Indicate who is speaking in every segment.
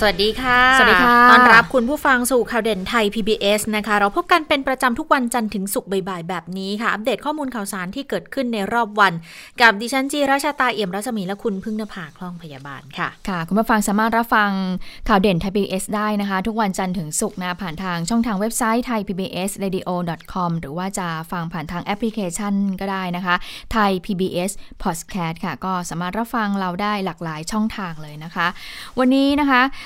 Speaker 1: สวัสดีค่ะ
Speaker 2: สวัสดีค่ะ
Speaker 1: ต้อนรับคุณผู้ฟังสู่ข่าวเด่นไทย PBS นะคะ เราพบกันเป็นประจำทุกวันจันทร์ถึงศุกร์บ่ายๆ แบบนี้ค่ะ อัปเดตข้อมูลข่าวสารที่เกิดขึ้นในรอบวัน กับดิฉันจีราชาตาเอี่ยมรัศมีและคุณพึ่งนภาคล่องพยาบาลค่ะ
Speaker 2: ค่ะ คุณผู้ฟังสามารถรับฟังข่าวเด่นไทย PBS ได้นะคะ ทุกวันจันทร์ถึงศุกร์นะ ผ่านทางช่องทางเว็บไซต์ไทย PBS radio com หรือว่าจะฟังผ่านทางแอปพลิเคชันก็ได้นะคะ ไทย PBS podcast ค่ะ ก็สามารถรับฟังเราได้หลากหลายช่องทางเลยนะคะ วันนี้นะคะเอ่อ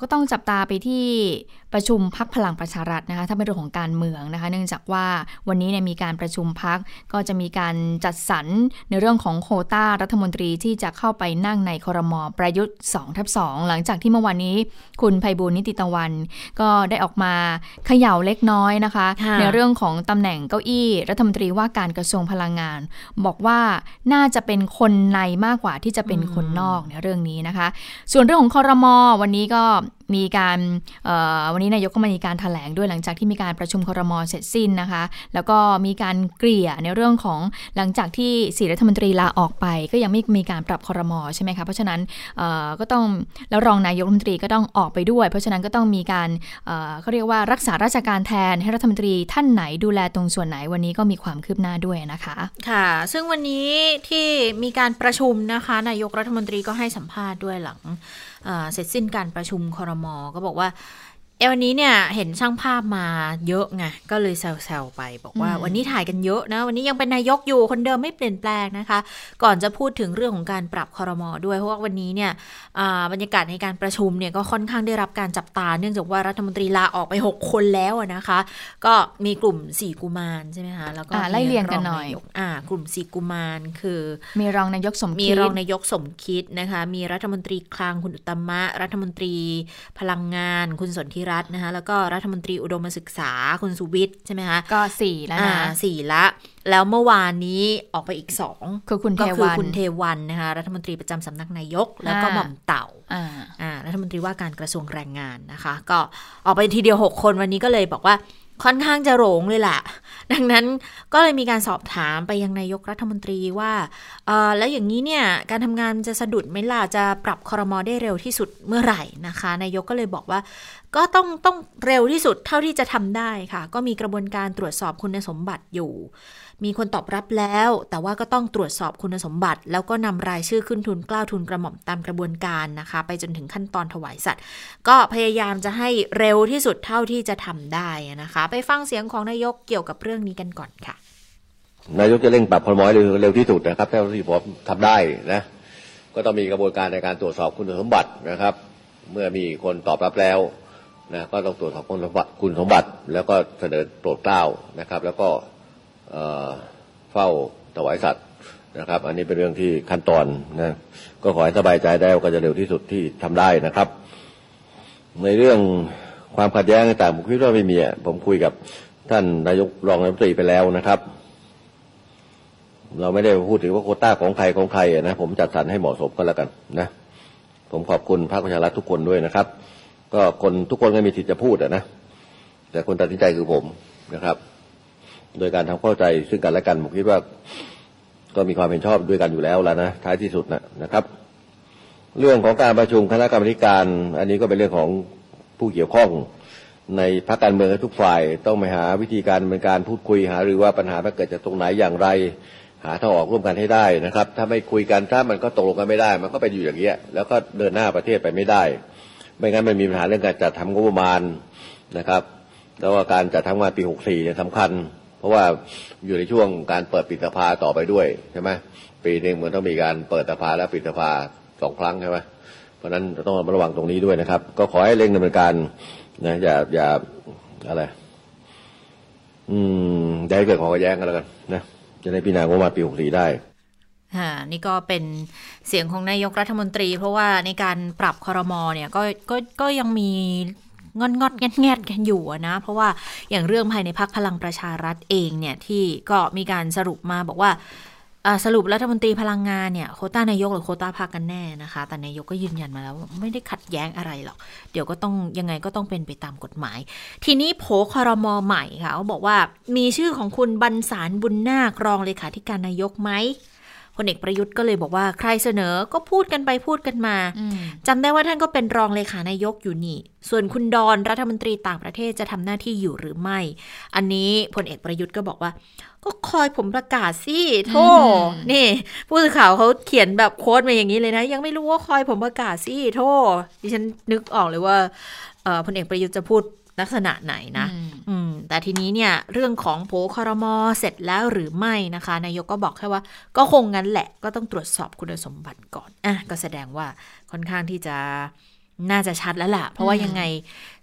Speaker 2: ก็ต้องจับตาไปที่ประชุมพักพลังประชารัฐนะคะถ้าเป็นเรื่องของการเมืองนะคะ เนื่องจากว่าวันนี้เนี่ยมีการประชุมพักก็จะมีการจัดสรรในเรื่องของโควต้ารัฐมนตรีที่จะเข้าไปนั่งในครมประยุทธ์2ทับ2หลังจากที่เมื่อวานนี้ คุณไพบูลย์นิติตะวัน ก็ได้ออกมาเขย่าเล็กน้อยนะคะ
Speaker 1: ค่ะ
Speaker 2: ในเรื่องของตำแหน่งเก้าอี้รัฐมนตรีว่าการกระทรวงพลังงาน บอกว่าน่าจะเป็นคนในมากกว่าที่จะเป็นคนนอกในเรื่องนี้นะคะ ส่วนเรื่องของคอรมอวันนี้ก็ มีการวันนี้นายกก็มีการถแถลงด้วยหลังจากที่มีการประชุมคอรมอเสร็จสิ้นนะคะ แล้วก็มีการเกลี่ยในเรื่องของหลังจากที่สี่รัฐมนตรีลาออกไป ก็ยังไม่มีการปรับคอรมอใช่ไหมคะเพราะฉะนั้นก็ต้องแล้วรองนายกรัฐมนตรีก็ต้องออกไปด้วย เพราะฉะนั้นก็ต้องมีการเเขาเรียกว่ารักษาราชการแทนให้รัฐมนตรีท่านไหนดูแลตรงส่วนไหนวันนี้ก็มีความคืบหน้าด้วยนะคะ
Speaker 1: ค่ะ ซึ่งวันนี้ที่มีการประชุมนะคะ นายกรัฐมนตรีก็ให้สัมภาษณ์ด้วยหลังเสร็จสิ้นการประชุมคอรมอก็บอกว่า เออวันนี้เนี่ยเห็นช่างภาพมาเยอะไงก็เลยแซวๆไป บอกว่า
Speaker 2: อืม
Speaker 1: วันนี้ถ่ายกันเยอะนะ วันนี้ยังเป็นนายกอยู่คนเดิมไม่เปลี่ยนแปลงนะคะ ก่อนจะพูดถึงเรื่องของการปรับคอรมอด้วยเพราะว่าวันนี้เนี่ยอ่าบรรยากาศในการประชุมเนี่ยก็ค่อนข้างได้รับการจับตา เนื่องจากว่ารัฐมนตรีลาออกไป 6 คนแล้วอะนะคะ ก็มีกลุ่มสี่กุมารใช่ไหมคะแล้วก็
Speaker 2: อ่าไล่เรียงกันหน่อย
Speaker 1: รางาอ่ากลุ่มสี่กุมารคือ
Speaker 2: มีรองนายกสม
Speaker 1: มี
Speaker 2: คิด
Speaker 1: รองนายกสมคิดนะคะ มีรัฐมนตรีคลังคุณอุตตมะรัฐมนตรีพลังงาน คุณสนธิรัตน์นะคะแล้วก็รัฐมนตรีอุดมศึกษาคุณสุวิทย์ใช่ไหมคะ
Speaker 2: ก็สี่แล้ว
Speaker 1: อ่า
Speaker 2: นะ
Speaker 1: สี่ละ แล้วเมื่อวานนี้ออกไปอีกสอง
Speaker 2: คือคุณเท
Speaker 1: ก็คื
Speaker 2: วั
Speaker 1: อนคุณเทวันนะคะรัฐมนตรีประจำสำนักนายก แล้วก็
Speaker 2: อ่า
Speaker 1: หม่อมเต่า
Speaker 2: อ่า
Speaker 1: อ่ารัฐมนตรีว่าการกระทรวงแรงงานนะคะ ก็ออกไปทีเดียว6คนวันนี้ก็เลยบอกว่า ค่อนข้างจะโหรงเลยแหละดังนั้นก็เลยมีการสอบถามไปยังนายกรัฐมนตรีว่าเออแล้วอย่างนี้เนี่ยการทำงานจะสะดุดไหมล่ะจะปรับคอรมอได้เร็วที่สุดเมื่อไหร่นะคะ นายกก็เลยบอกว่า ก็ต้องต้องเร็วที่สุดเท่าที่จะทำได้ค่ะ ก็มีกระบวนการตรวจสอบคุณสมบัติอยู่ มีคนตอบรับแล้ว แต่ว่าก็ต้องตรวจสอบคุณสมบัติ แล้วก็นำรายชื่อขึ้นทุนกล้าวทุนกระหม่อมตามกระบวนการนะคะ ไปจนถึงขั้นตอนถวายสัตว์ ก็พยายามจะให้เร็วที่สุดเท่าที่จะทำได้นะคะ ไปฟังเสียงของนายกเกี่ยวกับเรื่องนี้กันก่อนค่ะ
Speaker 3: นายกจะเร่งปรับพลมอยเร็วเร็วที่สุดนะครับเท่าที่ผมทำได้นะก็ต้องมีกระบวนการในการตรวจสอบคุณสมบัตินะครับ เมื่อมีคนตอบรับแล้วนะก็ต้องตรวจสอบคุณสมบัติคุณสมบัติ แล้วก็เสนอโปรดเกล้านะครับ แล้วก็ เฝ้าถวายสัตว์นะครับ อันนี้เป็นเรื่องที่ขั้นตอนนะก็ขอให้สบายใจได้ว่าก็จะเร็วที่สุดที่ทำได้นะครับ ในเรื่องความขัดแย้งต่างผมคิดว่าไม่มีผมคุยกับท่านนายกรองนายกรัฐมนตรีไปแล้วนะครับ เราไม่ได้พูดถึงว่าโคต้าของใครของใครนะผมจัดสรรให้เหมาะสมก็แล้วกันนะ ผมขอบคุณพรรคประชารัฐทุกคนด้วยนะครับ ก็คนทุกคนก็มีสิทธิ์จะพูดนะแต่คนตัดสินใจคือผมนะครับ โดยการทำเข้าใจซึ่งกันและกันผมคิดว่าก็มีความเห็นชอบด้วยกันอยู่แล้วแล้วนะท้ายที่สุดนะนะครับ เรื่องของการประชุมคณะกรรมการ อันนี้ก็เป็นเรื่องของผู้เกี่ยวข้องในพรรคการเมืองทุกฝ่ายต้องไปหาวิธีการเป็นการพูดคุยหาหรือว่าปัญหามันเกิดจากตรงไหนอย่างไร หาทางออกร่วมกันให้ได้นะครับ ถ้าไม่คุยกันถ้ามันก็ตกลงกันไม่ได้ มันก็ไปอยู่อย่างเงี้ยแล้วก็เดินหน้าประเทศไปไม่ได้ ไม่งั้นมันมีปัญหาเรื่องการจัดทำงบประมาณนะครับ แล้วว่าการจัดทำงานปี 64เนี่ยสำคัญ เพราะว่าอยู่ในช่วงการเปิดปิดสภาต่อไปด้วยใช่ไหมปีหนึ่งมันต้องมีการเปิดสภาและปิดสภาสองครั้งใช่ไหมเพราะฉะนั้นต้องระวังตรงนี้ด้วยนะครับ ก็ขอให้เร่งดำเนินการนะอย่าอย่าอะไร อืมอย่าให้เกิดความขัดแย้งกันแล้วกันนะจะได้พิจารณางบประมาณปี64ได้
Speaker 1: ค่ะนี่ก็เป็นเสียงของนายกรัฐมนตรี เพราะว่าในการปรับคอรมอเนี่ยก็ก็ก็ยังมี งอนงอดแงดแงดกันอยู่นะ เพราะว่าอย่างเรื่องภายในพักพลังประชารัฐเองเนี่ยที่ก็มีการสรุปมาบอกว่าสรุปรัฐมนตรีพลังงานเนี่ยโคต้านายกหรือโคต้าพักกันแน่นะคะ แต่นายกก็ยืนยันมาแล้วไม่ได้ขัดแย้งอะไรหรอก เดี๋ยวก็ต้องยังไงก็ต้องเป็นไปตามกฎหมาย ทีนี้โผคอรมอใหม่ค่ะเขาบอกว่ามีชื่อของคุณบรรสารบุญนาครองเลขาธิการนายกไหม พลเอกประยุทธ์ก็เลยบอกว่าใครเสนอก็พูดกันไปพูดกันมาจำได้ว่าท่านก็เป็นรองเลขานายกอยู่นี่ ส่วนคุณดอนรัฐมนตรีต่างประเทศจะทำหน้าที่อยู่หรือไม่ อันนี้พลเอกประยุทธ์ก็บอกว่า ก็คอยผมประกาศสิโทนี่ ผู้สื่อข่าวเขาเขียนแบบโค้ดมาอย่างนี้เลยนะ ยังไม่รู้ว่าคอยผมประกาศสิโทดิฉันนึกออกเลยว่าพลเอกประยุทธ์จะพูดลักษณะไหนนะ อืม แต่ทีนี้เนี่ยเรื่องของโผคอรมอเสร็จแล้วหรือไม่นะคะ นายกก็บอกแค่ว่า ก็คงงั้นแหละก็ต้องตรวจสอบคุณสมบัติก่อนอะก็แสดงว่าค่อนข้างที่จะน่าจะชัดแล้วล่ะ เพราะว่ายังไง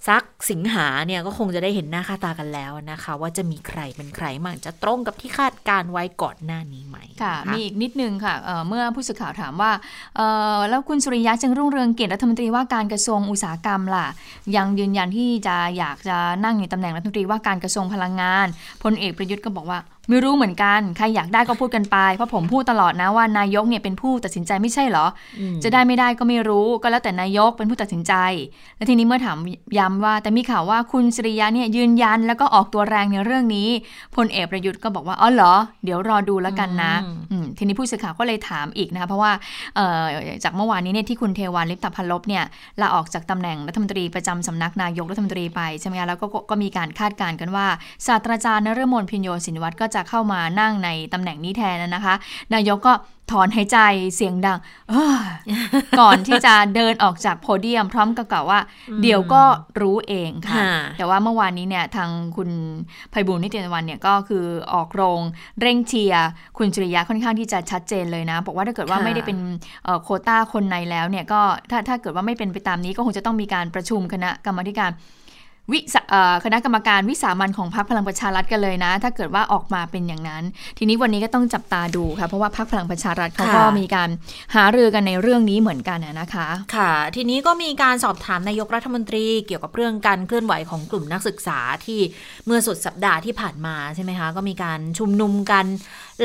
Speaker 1: สักสิงหาเนี่ยก็คงจะได้เห็นหน้าค่าตากันแล้วนะคะ ว่าจะมีใครเป็นใครมั่งจะตรงกับที่คาดการไว้ก่อนหน้านี้ไหม
Speaker 2: ค่ะ มีอีกนิดนึงค่ะเเมื่อผู้สื่อข่าวถามว่าแล้วคุณสุริยะจึงรุ่งเรืองเกียรติรัฐมนตรีว่าการกระทรวงอุตสาหกรรมล่ะ ยังยืนยันที่จะอยากจะนั่งในตำแหน่งรัฐมนตรีว่าการกระทรวงพลังงานพลเอกประยุทธ์ก็บอกว่าไม่รู้เหมือนกัน ใครอยากได้ก็พูดกันไป เพราะผมพูดตลอดนะว่านายกเนี่ยเป็นผู้ตัดสินใจไม่ใช่เหรอ จะได้ไม่ได้ก็ไม่รู้ ก็แล้วแต่นายกเป็นผู้ตัดสินใจ และทีนี้เมื่อถามย้ำว่า แต่มีข่าวว่าคุณสริยะเนี่ยยืนยันแล้วก็ออกตัวแรงในเรื่องนี้พลเอกประยุทธ์ก็บอกว่าอ๋อเหรอ เดี๋ยวรอดูแล้วกันนะทีนี้ผู้สื่อข่าวก็เลยถามอีกนะคะเพราะว่าจากเมื่อวานนี้เนี่ยที่คุณเทวานลิปตพันลบเนี่ยลาออกจากตำแหน่งรัฐมนตรีประจำสำนักนายกรัฐมนตรีไปใช่ไหมคะแล้วก็ก็มีการคาดการณ์กันว่าศาสตราจารย์นฤมลพิญโยศินวัตรก็จะเข้ามานั่งในตำแหน่งนี้แทนนะคะ นายกก็ ถอนหายใจเสียงดังก่อนที่จะเดินออกจากโพเดียมพร้อมกับกล่าวว่า เดี๋ยวก็รู้เองค่ะ แต่ว่าเมื่อวานนี้เนี่ยทางคุณไพบุญนิติวันเนี่ยก็คือออกโรงเร่งเชียร์คุณจุริยะค่อนข้างที่จะชัดเจนเลยนะ บอกว่าถ้าเกิดว่าไม่ได้เป็นโคต้าคนในแล้วเนี่ยก็ถ้าถ้าเกิดว่าไม่เป็นไปตามนี้ก็คงจะต้องมีการประชุมคณะกรรมการ วิคณะกรรมการวิสามันของพรรคพลังประชารัฐกันเลยนะ ถ้าเกิดว่าออกมาเป็นอย่างนั้น ทีนี้วันนี้ก็ต้องจับตาดูค่ะเพราะว่าพรรคพลังประชารัฐเขาก็มีการหารือกันในเรื่องนี้เหมือนกันนะคะ
Speaker 1: ค่ะ ทีนี้ก็มีการสอบถามนายกรัฐมนตรีเกี่ยวกับเรื่องการเคลื่อนไหวของกลุ่มนักศึกษาที่เมื่อสุดสัปดาห์ที่ผ่านมาใช่ไหมคะก็มีการชุมนุมกัน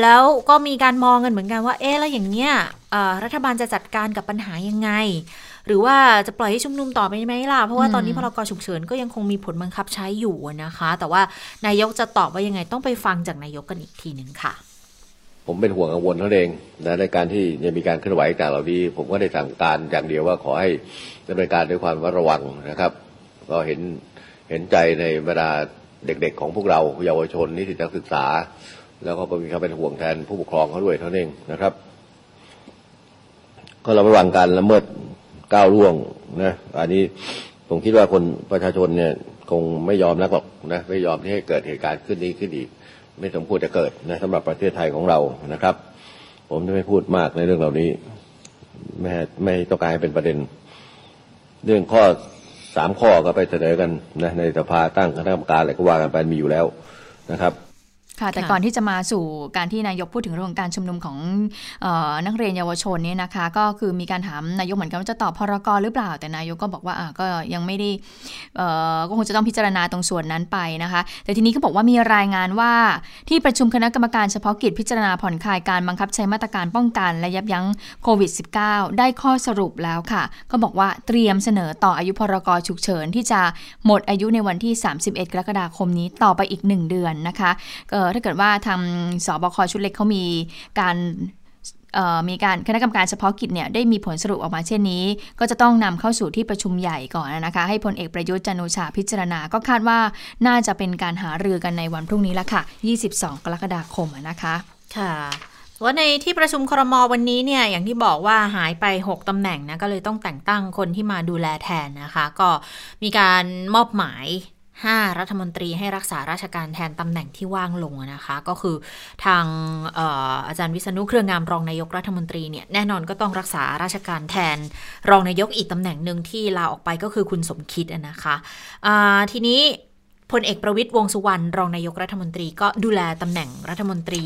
Speaker 1: แล้วก็มีการมองกันเหมือนกันว่าเอ๊ะแล้วอย่างเนี้ยรัฐบาลจะจัดการกับปัญหายังไง หรือว่าจะปล่อยให้ชุมนุมต่อไปไหมล่ะ เพราะว่าตอนนี้พรกฉุกเฉินก็ยังคงมีผลบังคับใช้อยู่นะคะ แต่ว่านายกจะตอบว่ายังไงต้องไปฟังจากนายกกันอีกทีหนึ่งค่ะ
Speaker 3: ผมเป็นห่วงกังวลเท่าเองนะในการที่จะมีการเคลื่อนไหวต่างเหล่านี้ ผมก็ได้สั่งการอย่างเดียวว่าขอให้ดำเนินการด้วยความระวังนะครับ ก็เห็นเห็นใจในบรรดาเด็กๆ ของพวกเราเยาวชนนิสิตนักศึกษา แล้วก็มีความเป็นห่วงแทนผู้ปกครองเขาด้วยเท่านั้นเองนะครับ ก็ระวังการละเมิด ก้าวล่วงนะอันนี้ผมคิดว่าคนประชาชนเนี่ยคงไม่ยอมนักหรอกนะไม่ยอมที่ให้เกิดเหตุการณ์ขึ้นนี้ขึ้นอีก ไม่สมควรจะเกิดนะสำหรับประเทศไทยของเรานะครับ ผมจะไม่พูดมากในเรื่องเหล่านี้ ไม่ไม่ต้องการให้เป็นประเด็น เรื่องข้อสามข้อก็ไปเสนอกันนะในสภาตั้งคณะกรรมการอะไรก็ว่ากันไปมีอยู่แล้วนะครับ
Speaker 2: ค่ะ แต่ก่อนที่จะมาสู่การที่นายกพูดถึงเรื่องการชุมนุมของออนักเรียนเยาวชนเนี่ยนะคะ ก็คือมีการถามนายกเหมือนกันว่าจะตอบพรกรหรือเปล่า แต่นายกก็บอกว่าก็ยังไม่ได้ก็คงจะต้องพิจารณาตรงส่วนนั้นไปนะคะ แต่ทีนี้เขาบอกว่ามีรายงานว่าที่ประชุมคณะกรรมการเฉพาะกิจพิจารณาผ่อนคลายการบังคับใช้มาตรการป้องกันและยับยั้งโควิด -19 ได้ข้อสรุปแล้วค่ะ ก็บอกว่าเตรียมเสนอต่ออายุพรกฉุกเฉินที่จะหมดอายุในวันที่ 31 กรกฎาคมนี้ต่อไปอีก 1 เดือนนะคะถ้าเกิดว่าทางสบคชุดเล็กเขามีการมีการคณะกรรมการเฉพาะกิจเนี่ยได้มีผลสรุปออกมาเช่นนี้ ก็จะต้องนำเข้าสู่ที่ประชุมใหญ่ก่อนนะคะให้พลเอกประยุทธ์จันโอชาพิจารณา ก็คาดว่าน่าจะเป็นการหารือกันในวันพรุ่งนี้ละค่ะ 22 กรกฎาคมนะคะ
Speaker 1: ค่ะว่าในที่ประชุมครมวันนี้เนี่ยอย่างที่บอกว่าหายไป 6ตำแหน่งนะก็เลยต้องแต่งตั้งคนที่มาดูแลแทนนะคะ ก็มีการมอบหมาย 5 รัฐมนตรีให้รักษาราชการแทนตำแหน่งที่ว่างลงนะคะ ก็คือทางอาจารย์วิษณุเครืองามรองนายกรัฐมนตรีเนี่ยแน่นอนก็ต้องรักษาราชการแทนรองนายกอีกตำแหน่งหนึ่งที่ลาออกไปก็คือคุณสมคิดนะคะทีนี้พลเอกประวิตยวงสุวรรณรองนายกรัฐมนตรีก็ดูแลตำแหน่งรัฐมนตรี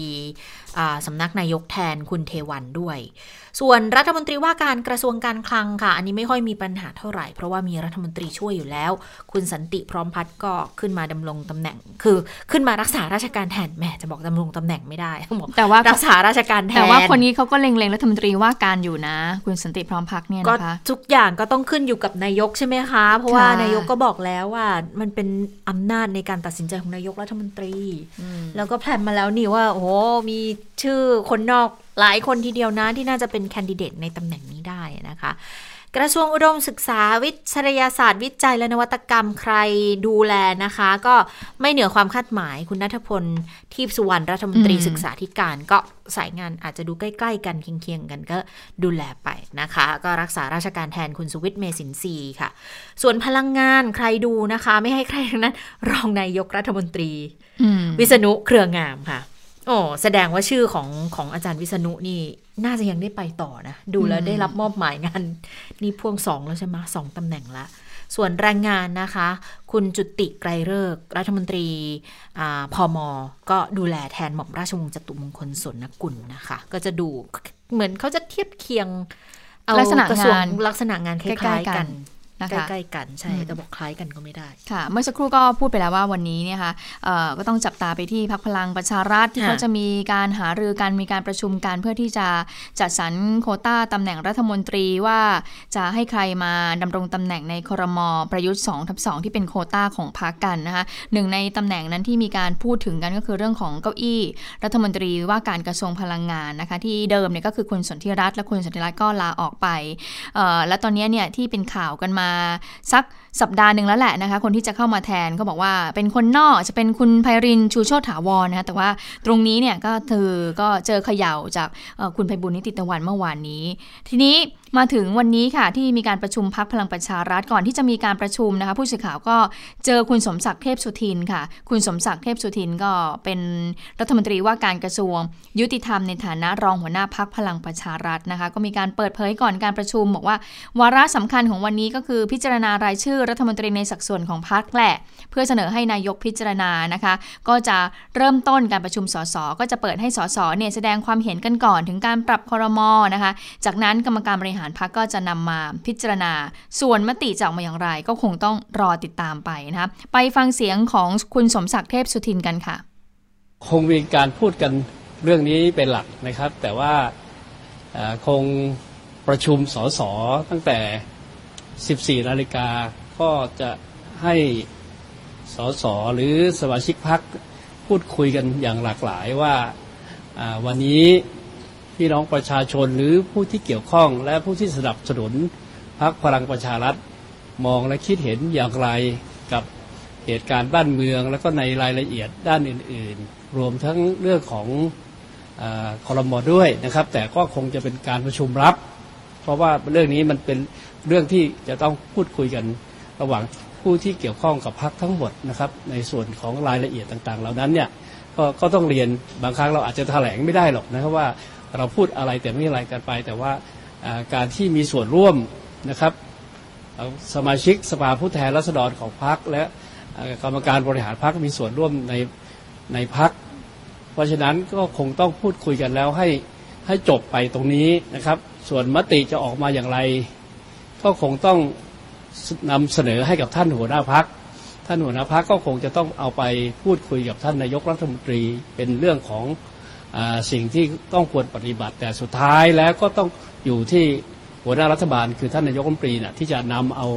Speaker 1: สำนักนายกแทนคุณเทวันด้วย ส่วนรัฐมนตรีว่าการกระทรวงการคลังค่ะ อันนี้ไม่ค่อยมีปัญหาเท่าไหร่ เพราะว่ามีรัฐมนตรีช่วยอยู่แล้ว คุณสันติพร้อมพัฒน์ก็ขึ้นมาดำรงตำแหน่ง คือขึ้นมารักษาราชการแทนแม่จะบอกดำรงตำแหน่งไม่ได้บอก
Speaker 2: แต่ว่า
Speaker 1: รักษาราชการแทน
Speaker 2: แต่ว่าคนนี้เขาก็เล็งๆรัฐมนตรีว่าการอยู่นะ คุณสันติพร้อมพักเนี่ย
Speaker 1: ก็
Speaker 2: นะคะ
Speaker 1: ทุกอย่างก็ต้องขึ้นอยู่กับนายกใช่ไหมคะ เพราะว่า
Speaker 2: ค่ะ
Speaker 1: นายกก็บอกแล้วว่ามันเป็นอำนาจในการตัดสินใจของนายกรัฐมนตรี แล้วก็แพลนมาแล้วนี่ว่าโอ้โหมีชื่อคนนอกหลายคนทีเดียวนะที่น่าจะเป็นแคนดิเดตในตำแหน่งนี้ได้นะคะ กระทรวงอุดมศึกษาวิทยาศาสตร์ วิจัยและนวัตกรรมใครดูแลนะคะ ก็ไม่เหนือความคาดหมายคุณนัทพลทีพสุวรรณรัฐมนตรี
Speaker 2: อืม
Speaker 1: ศึกษาธิการ ก็สายงานอาจจะดูใกล้ ๆ กันเคียงๆกันก็ดูแลไปนะคะ ก็รักษาราชการแทนคุณสุวิทย์เมสินทรีย์ค่ะ ส่วนพลังงานใครดูนะคะ ไม่ให้ใครทั้งนั้น รองนายกรัฐมนตรี
Speaker 2: อืม
Speaker 1: วิษณุเครืองามค่ะ โอ้แสดงว่าชื่อของของอาจารย์วิษณุนี่น่าจะยังได้ไปต่อนะ ดูแล้ว
Speaker 2: อืม
Speaker 1: ได้รับมอบหมายงาน นี่พ่วงสองแล้วใช่ไหมสองตำแหน่งละ ส่วนแรงงานนะคะ คุณจุติไกรเลิกษ์รัฐมนตรีอ่าพอมก็ดูแลแทนหม่อมราชวงศ์จตุมงคลสนกุลนะคะ ก็จะดูเหมือนเขาจะเทียบเคียงเอา
Speaker 2: ลักษณะ
Speaker 1: กระทรวง
Speaker 2: งาน
Speaker 1: ลักษณะงานค
Speaker 2: ใกล้
Speaker 1: ล้าย
Speaker 2: ๆ
Speaker 1: ๆ
Speaker 2: กั
Speaker 1: กัน น
Speaker 2: นะคะ
Speaker 1: ใกล้ๆกันใช่
Speaker 2: อืม
Speaker 1: แต่บอกคล้ายกันก็ไม่ได้
Speaker 2: ค่ะ เมื่อสักครู่ก็พูดไปแล้วว่าวันนี้เนี่ยค่ะเอ่อก็ต้องจับตาไปที่พักพลังประชารัฐที่
Speaker 1: ค่ะ
Speaker 2: เขาจะมีการหารือกันมีการประชุมกันเพื่อที่จะจัดสรรโควต้าตำแหน่งรัฐมนตรีว่าจะให้ใครมาดำรงตำแหน่งในครมประยุทธ์2ทับ2ที่เป็นโควต้าของพรรคกันนะคะหนึ่งในตำแหน่งนั้นที่มีการพูดถึงกันก็คือเรื่องของเก้าอี้ รัฐมนตรีว่าการกระทรวงพลังงานนะคะที่เดิมเนี่ยก็คือคุณสนธิรัตน์และคุณสนธิรัตน์ก็ลาออกไปเอ่อและตอนนี้เนี่ยที่เป็นข่าวกันมาสัก สัปดาห์หนึ่งแล้วแหละนะคะ คนที่จะเข้ามาแทนก็บอกว่าเป็นคนนอกจะเป็นคุณไพรินชูโชติถาวรนะคะแต่ว่าตรงนี้เนี่ยก็เธอก็เจอเขย่าจากคุณไพบุญนิติตะวันเมื่อวานนี้ ทีนี้มาถึงวันนี้ค่ะที่มีการประชุมพักพลังประชารัฐก่อนที่จะมีการประชุมนะคะ ผู้สื่อข่าวก็เจอคุณสมศักดิ์เทพสุทินค่ะ คุณสมศักดิ์เทพสุทินก็เป็นรัฐมนตรีว่าการกระทรวง ยุติธรรมในฐานะรองหัวหน้าพักพลังประชารัฐนะคะ ก็มีการเปิดเผยก่อนการประชุม บอกว่า วาระสำคัญของวันนี้ก็คือพิจารณารายชื่อรัฐมนตรีในสัดส่วนของพักแหละ เพื่อเสนอให้นายกพิจารณานะคะ ก็จะเริ่มต้นการประชุมสสก็จะเปิดให้สสเนี่ยแสดงความเห็นกันก่อน ถึงการปรับคอรมอนะคะ จากนั้นกรรมการบริหารพักก็จะนำมาพิจารณา ส่วนมติจะออกมาอย่างไร ก็คงต้องรอติดตามไปนะคะไปฟังเสียงของคุณสมศักดิ์เทพสุทินกันค่ะ
Speaker 4: คงมีการพูดกันเรื่องนี้เป็นหลักนะครับ แต่ว่าคงประชุมสสตั้งแต่ 14 นาฬิกา ก็จะให้สสหรือสมาชิกพักพูดคุยกันอย่างหลากหลายว่าวันนี้พี่น้องประชาชนหรือผู้ที่เกี่ยวข้อง และผู้ที่สนับสนุนพักพลังประชารัฐมองและคิดเห็นอย่างไรกับเหตุการณ์บ้านเมือง แล้วก็ในรายละเอียดด้านอื่น ๆ รวมทั้งเรื่องของอคอรมอด้วยนะครับ แต่ก็คงจะเป็นการประชุมรับ เพราะว่าเรื่องนี้มันเป็นเรื่องที่จะต้องพูดคุยกัน ระหว่างผู้ที่เกี่ยวข้องกับพักทั้งหมดนะครับในส่วนของรายละเอียดต่างๆ เหล่านั้นเนี่ยกก็ต้องเรียนบางครั้งเราอาจจะแถลงไม่ได้หรอกนะครับว่าเราพูดอะไรแต่ไม่อะไรกันไป แต่ว่าการที่มีส่วนร่วมนะครับสมาชิกสภาผู้แทนราษฎรของพรรคและกรรมการบริหารพรรคมีส่วนร่วมในในพรรคเพราะฉะนั้นก็คงต้องพูดคุยกันแล้วให้ให้จบไปตรงนี้นะครับ ส่วนมติจะออกมาอย่างไร ก็คงต้อง นำเสนอให้กับท่านหัวหน้าพัก ท่านหัวหน้าพักก็คงจะต้องเอาไปพูดคุยกับท่านนายกรัฐมนตรีเป็นเรื่องของอสิ่งที่ต้องควรปฏิบัติ แต่สุดท้ายแล้วก็ต้องอยู่ที่หัวหน้ารัฐบาล คือท่านนายกรัฐมนตรีน่ะที่จะนำเอา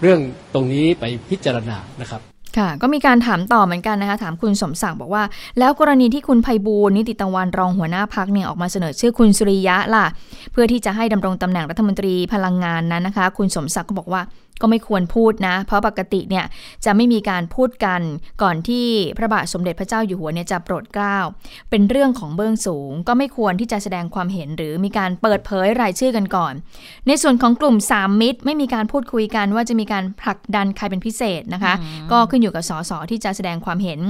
Speaker 4: เรื่องตรงนี้ไปพิจารณานะครับ
Speaker 2: ค่ะก็มีการถามต่อเหมือนกันนะคะถามคุณสมศักดิ์บอกว่า แล้วกรณีที่คุณไพบูลนิติตะวันรองหัวหน้าพักเนี่ยออกมาเสนอชื่อคุณสุริยะล่ะ เพื่อที่จะให้ดำรงตำแหน่งรัฐมนตรีพลังงานนั้นนะคะ คุณสมศักดิ์ก็บอกว่า ก็ไม่ควรพูดนะ เพราะปกติเนี่ยจะไม่มีการพูดกันก่อนที่พระบาทสมเด็จพระเจ้าอยู่หัวเนี่ยจะโปรดเกล้า เป็นเรื่องของเบื้องสูง ก็ไม่ควรที่จะแสดงความเห็นหรือมีการเปิดเผยรายชื่อกันก่อน ในส่วนของกลุ่มสามมิตร ไม่มีการพูดคุยกันว่าจะมีการผลักดันใครเป็นพิเศษนะคะ ก็ขึ้นอยู่กับสสที่จะแสดงความเห็น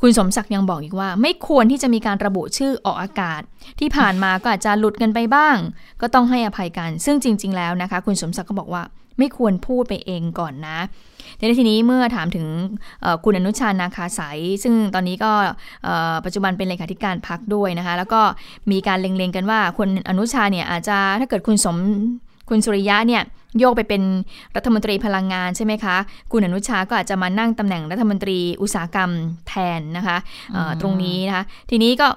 Speaker 2: คุณสมศักดิ์ยังบอกอีกว่า ไม่ควรที่จะมีการระบุชื่อออกอากาศ ที่ผ่านมาก็อาจจะหลุดกันไปบ้าง ก็ต้องให้อภัยกัน ซึ่งจริง ๆ แล้วนะคะ คุณสมศักดิ์ก็บอกว่า ไม่ควรพูดไปเองก่อนนะในทีนี้เมื่อถามถึงคุณอนุชานาคาสายซึ่งตอนนี้ก็ปัจจุบันเป็นเลขาธิการพักด้วยนะคะ แล้วก็มีการเล็งๆกันว่าคุณอนุชาเนี่ยอาจจะถ้าเกิดคุณสมคุณสุริยะเนี่ยโยกไปเป็นรัฐมนตรีพลังงานใช่ไหมคะ คุณอนุชาก็อาจจะมานั่งตำแหน่งรัฐมนตรีอุตสาหกรรมแทนนะคะตรงนี้นะคะ ทีนี้ก็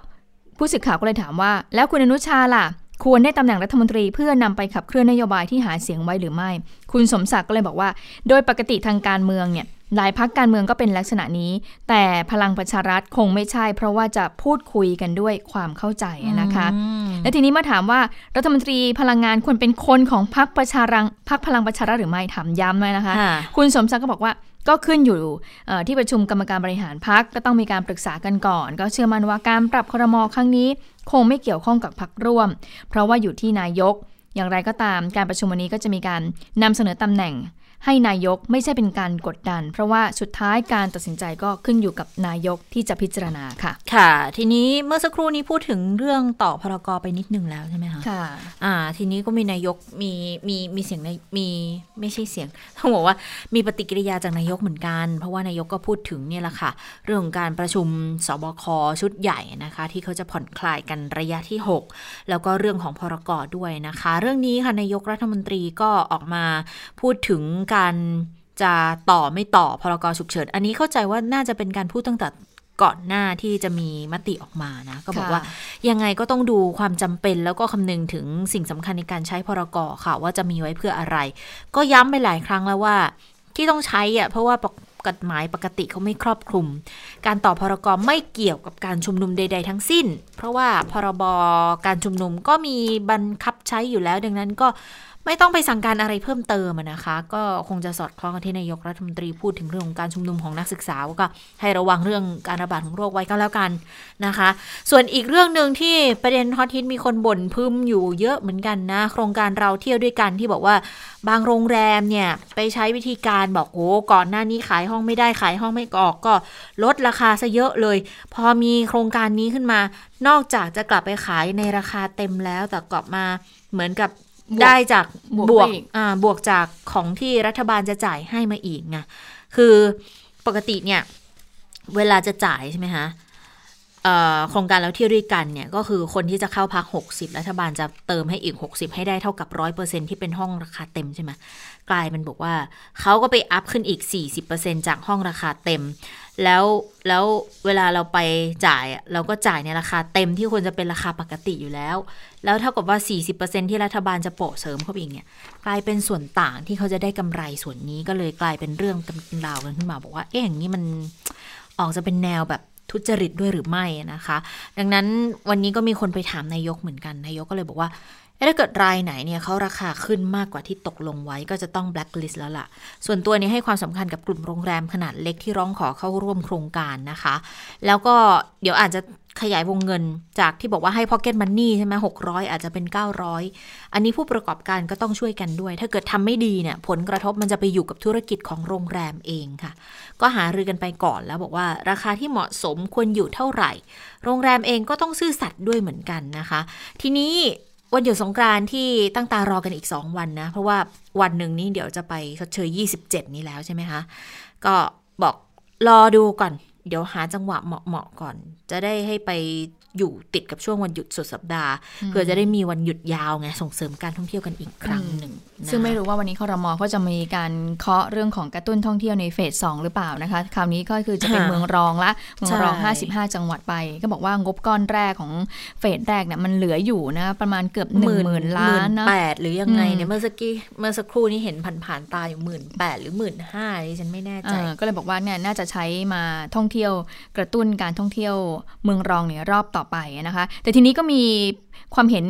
Speaker 2: ผู้สื่อข่าวก็เลยถามว่า แล้วคุณอนุชาล่ะ ควรได้ตำแหน่งรัฐมนตรีเพื่อนำไปขับเคลื่อนนโยบายที่หาเสียงไว้หรือไม่ คุณสมศักดิ์ก็เลยบอกว่า โดยปกติทางการเมืองเนี่ยหลายพักการเมืองก็เป็นลักษณะนี้ แต่พลังประชารัฐคงไม่ใช่ เพราะว่าจะพูดคุยกันด้วยความเข้าใจนะคะ และทีนี้มาถามว่ารัฐมนตรีพลังงานควรเป็นคนของพรรคประชารังพรรคพลังประชารัฐหรือไม่ถามย้ำเลยนะคะ คุณสมศักดิ์ก็บอกว่าก็ขึ้นอยู่ที่ประชุมกรรมการบริหารพักก็ต้องมีการปรึกษากันก่อน ก็เชื่อมั่นว่าการปรับครมครั้งนี้ คงไม่เกี่ยวข้องกับพักร่วม เพราะว่าอยู่ที่นายก อย่างไรก็ตามการประชุมวันนี้ก็จะมีการนำเสนอตำแหน่ง ให้นายกไม่ใช่เป็นการกดดัน เพราะว่าสุดท้ายการตัดสินใจก็ขึ้นอยู่กับนายกที่จะพิจารณาค่ะ
Speaker 1: ค่ะ ทีนี้เมื่อสักครู่นี้พูดถึงเรื่องต่อพรกรไปนิดนึงแล้วใช่ไหมคะ
Speaker 2: ค่ะ
Speaker 1: อ่า ทีนี้ก็มีนายกมีมีมีเสียงในมีไม่ใช่เสียงต้องบอกว่ามีปฏิกิริยาจากนายกเหมือนกัน เพราะว่านายกก็พูดถึงเนี่ยแหละค่ะ เรื่องการประชุมสบคชุดใหญ่นะคะ ที่เขาจะผ่อนคลายกันระยะที่ 6 แล้วก็เรื่องของพรกรด้วยนะคะ เรื่องนี้ค่ะนายกรัฐมนตรีก็ออกมาพูดถึงการจะต่อไม่ต่อพรกฉุกเฉิน อันนี้เข้าใจว่าน่าจะเป็นการพูดตั้งแต่ก่อนหน้าที่จะมีมติออกมานะ ก็บอกว่ายังไงก็ต้องดูความจำเป็นแล้วก็คำนึงถึงสิ่งสำคัญในการใช้พรกค่ะ ว่าจะมีไว้เพื่ออะไร ก็ย้ำไปหลายครั้งแล้วว่า ที่ต้องใช้อะเพราะว่ากฎหมายปกติเขาไม่ครอบคลุม การต่อพรกไม่เกี่ยวกับการชุมนุมใด ๆ ทั้งสิ้น เพราะว่าพรบการชุมนุมก็มีบังคับใช้อยู่แล้ว ดังนั้นก็ ไม่ต้องไปสั่งการอะไรเพิ่มเติมนะคะ ก็คงจะสอดคล้องกับที่นายกรัฐมนตรีพูดถึงเรื่องของการชุมนุมของนักศึกษาก็ให้ระวังเรื่องการระบาดของโรคไว้ก็แล้วกันนะคะ ส่วนอีกเรื่องหนึ่งที่ประเด็นฮอตฮิตมีคนบ่นพึมอยู่เยอะเหมือนกันนะ โครงการเราเที่ยวด้วยกันที่บอกว่าบางโรงแรมเนี่ยไปใช้วิธีการบอกโอ้ก่อนหน้านี้ขายห้องไม่ได้ขายห้องไม่ออกก็ลดราคาซะเยอะเลย พอมีโครงการนี้ขึ้นมา นอกจากจะกลับไปขายในราคาเต็มแล้วแต่กลับมาเหมือนกับ ได้จากบวกอ่าบวกจากของที่รัฐบาลจะจ่ายให้มาอีกไงคือปกติเนี่ย เวลาจะจ่ายใช่ไหมคะ โครงการแล้วเที่ยวด้วยกันเนี่ยก็คือคนที่จะเข้าพัก 60 รัฐบาลจะเติมให้อีก 60 ให้ได้เท่ากับ 100%ที่เป็นห้องราคาเต็มใช่ไหมกลายเป็นบอกว่าเขาก็ไปอัพขึ้นอีก 40%จากห้องราคาเต็ม แล้วแล้วเวลาเราไปจ่ายเราก็จ่ายในราคาเต็มที่ควรจะเป็นราคาปกติอยู่แล้ว แล้วเท่ากับว่า 40%ที่รัฐบาลจะโปะเสริมเข้าไปอีกเนี่ยกลายเป็นส่วนต่างที่เขาจะได้กำไรส่วนนี้ก็เลยกลายเป็นเรื่องกันราวกันขึ้นมาบอกว่าเอ๊ะอย่างนี้มันออกจะเป็นแนวแบบ ทุจริตด้วยหรือไม่นะคะ ดังนั้นวันนี้ก็มีคนไปถามนายกเหมือนกันนายกก็เลยบอกว่าถ้าเกิดรายไหนเนี่ยเขาราคาขึ้นมากกว่าที่ตกลงไว้ก็จะต้องแบล็คลิสต์แล้วล่ะ ส่วนตัวนี้ให้ความสำคัญกับกลุ่มโรงแรมขนาดเล็กที่ร้องขอเข้าร่วมโครงการนะคะ แล้วก็เดี๋ยวอาจจะ ขยายวงเงินจากที่บอกว่าให้ Pocket Money ใช่ไหมหกร้อยอาจจะเป็น 900 อันนี้ผู้ประกอบการก็ต้องช่วยกันด้วย ถ้าเกิดทำไม่ดีเนี่ยผลกระทบมันจะไปอยู่กับธุรกิจของโรงแรมเองค่ะ ก็หารือกันไปก่อนแล้วบอกว่าราคาที่เหมาะสมควรอยู่เท่าไหร่ โรงแรมเองก็ต้องซื่อสัตย์ด้วยเหมือนกันนะคะ ทีนี้วันหยุดสงกรานที่ตั้งตารอกันอีก 2 วันนะ เพราะว่าวันหนึ่งนี้เดี๋ยวจะไปชดเชย 27 นี้แล้วใช่ไหมคะ ก็บอกรอดูก่อน เดี๋ยวหาจังหวะเหมาะๆก่อน จะได้ให้ไป อยู่ติดกับช่วงวันหยุดสุดสัปดาห์ เพื่อจะได้มีวันหยุดยาวไงส่งเสริมการท่องเที่ยวกันอีกครั้งหนึ่ง
Speaker 2: ซึ่งไม่รู้ว่าวันนี้คอรมอเขาจะมีการเคาะเรื่องของกระตุ้นท่องเที่ยวในเฟสสองหรือเปล่านะคะคราวนี้ก็คือจะเป็นเมืองรองละเมืองรอง 55 จังหวัดไป ก็บอกว่างบก้อนแรกของเฟสแรกเนี่ยมันเหลืออยู่นะประมาณเกือบหนึ่งหมื่นล้านนะ
Speaker 1: แปดหรือยังไงเนี่ยเมื่อสักกี้เมื่อสักครู่นี้เห็นผ่านผ่านตาอยู่หมื่นแปดหรือหมื่นห้าที่ฉันไม่แน่ใจ
Speaker 2: ก็เลยบอกว่าเนี่ยน่าจะใช้มาท่องเที่ยวกระตุ้นการท่องเที่ยวเมืองรองเนี่ยรอบต่อไปนะคะ แต่ทีนี้ก็มี ความเห็น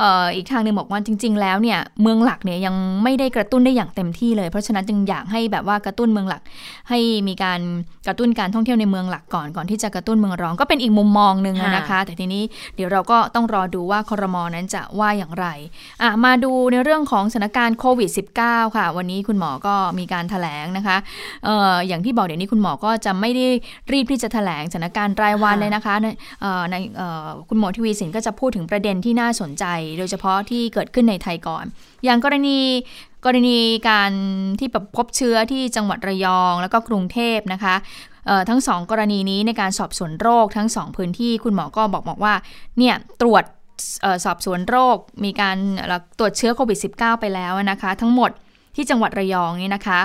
Speaker 2: อออีกทางหนึ่งบอกว่าจริง ๆ แล้วเนี่ยเมืองหลักเนี่ยยังไม่ได้กระตุ้นได้อย่างเต็มที่เลย เพราะฉะนั้นจึงอยากให้แบบว่ากระตุ้นเมืองหลัก ให้มีการกระตุ้นการท่องเที่ยวในเมืองหลักก่อนก่อนที่จะกระตุ้นเมืองรองก็เป็นอีกมุมมองหนึ่งนะคะ แต่ทีนี้เดี๋ยวเราก็ต้องรอดูว่าคอรมอนั้นจะว่าอย่างไรอะมาดูในเรื่องของสถานการณ์โควิด -19 ค่ะ วันนี้คุณหมอก็มีการถแถลงนะคะอออย่างที่บอกเดี๋ยวนี้คุณหมอก็จะไม่ได้รีบที่จะถแถลงสถานการณ์รายวันเลยนะคะในคุณหมอทวีสินก็จะพูดถึงประเด็นที่น่าสนใจ โดยเฉพาะที่เกิดขึ้นในไทยก่อน อย่างกรณีกรณีการที่พบเชื้อที่จังหวัดระยองแล้วก็กรุงเทพนะคะทั้งสองกรณีนี้ในการสอบสวนโรคทั้งสองพื้นที่คุณหมอก็บอกบอกว่าเนี่ยตรวจสอบสวนโรค มีการตรวจเชื้อโควิด -19 ไปแล้วนะคะ ทั้งหมดที่จังหวัดระยองนี่นะคะ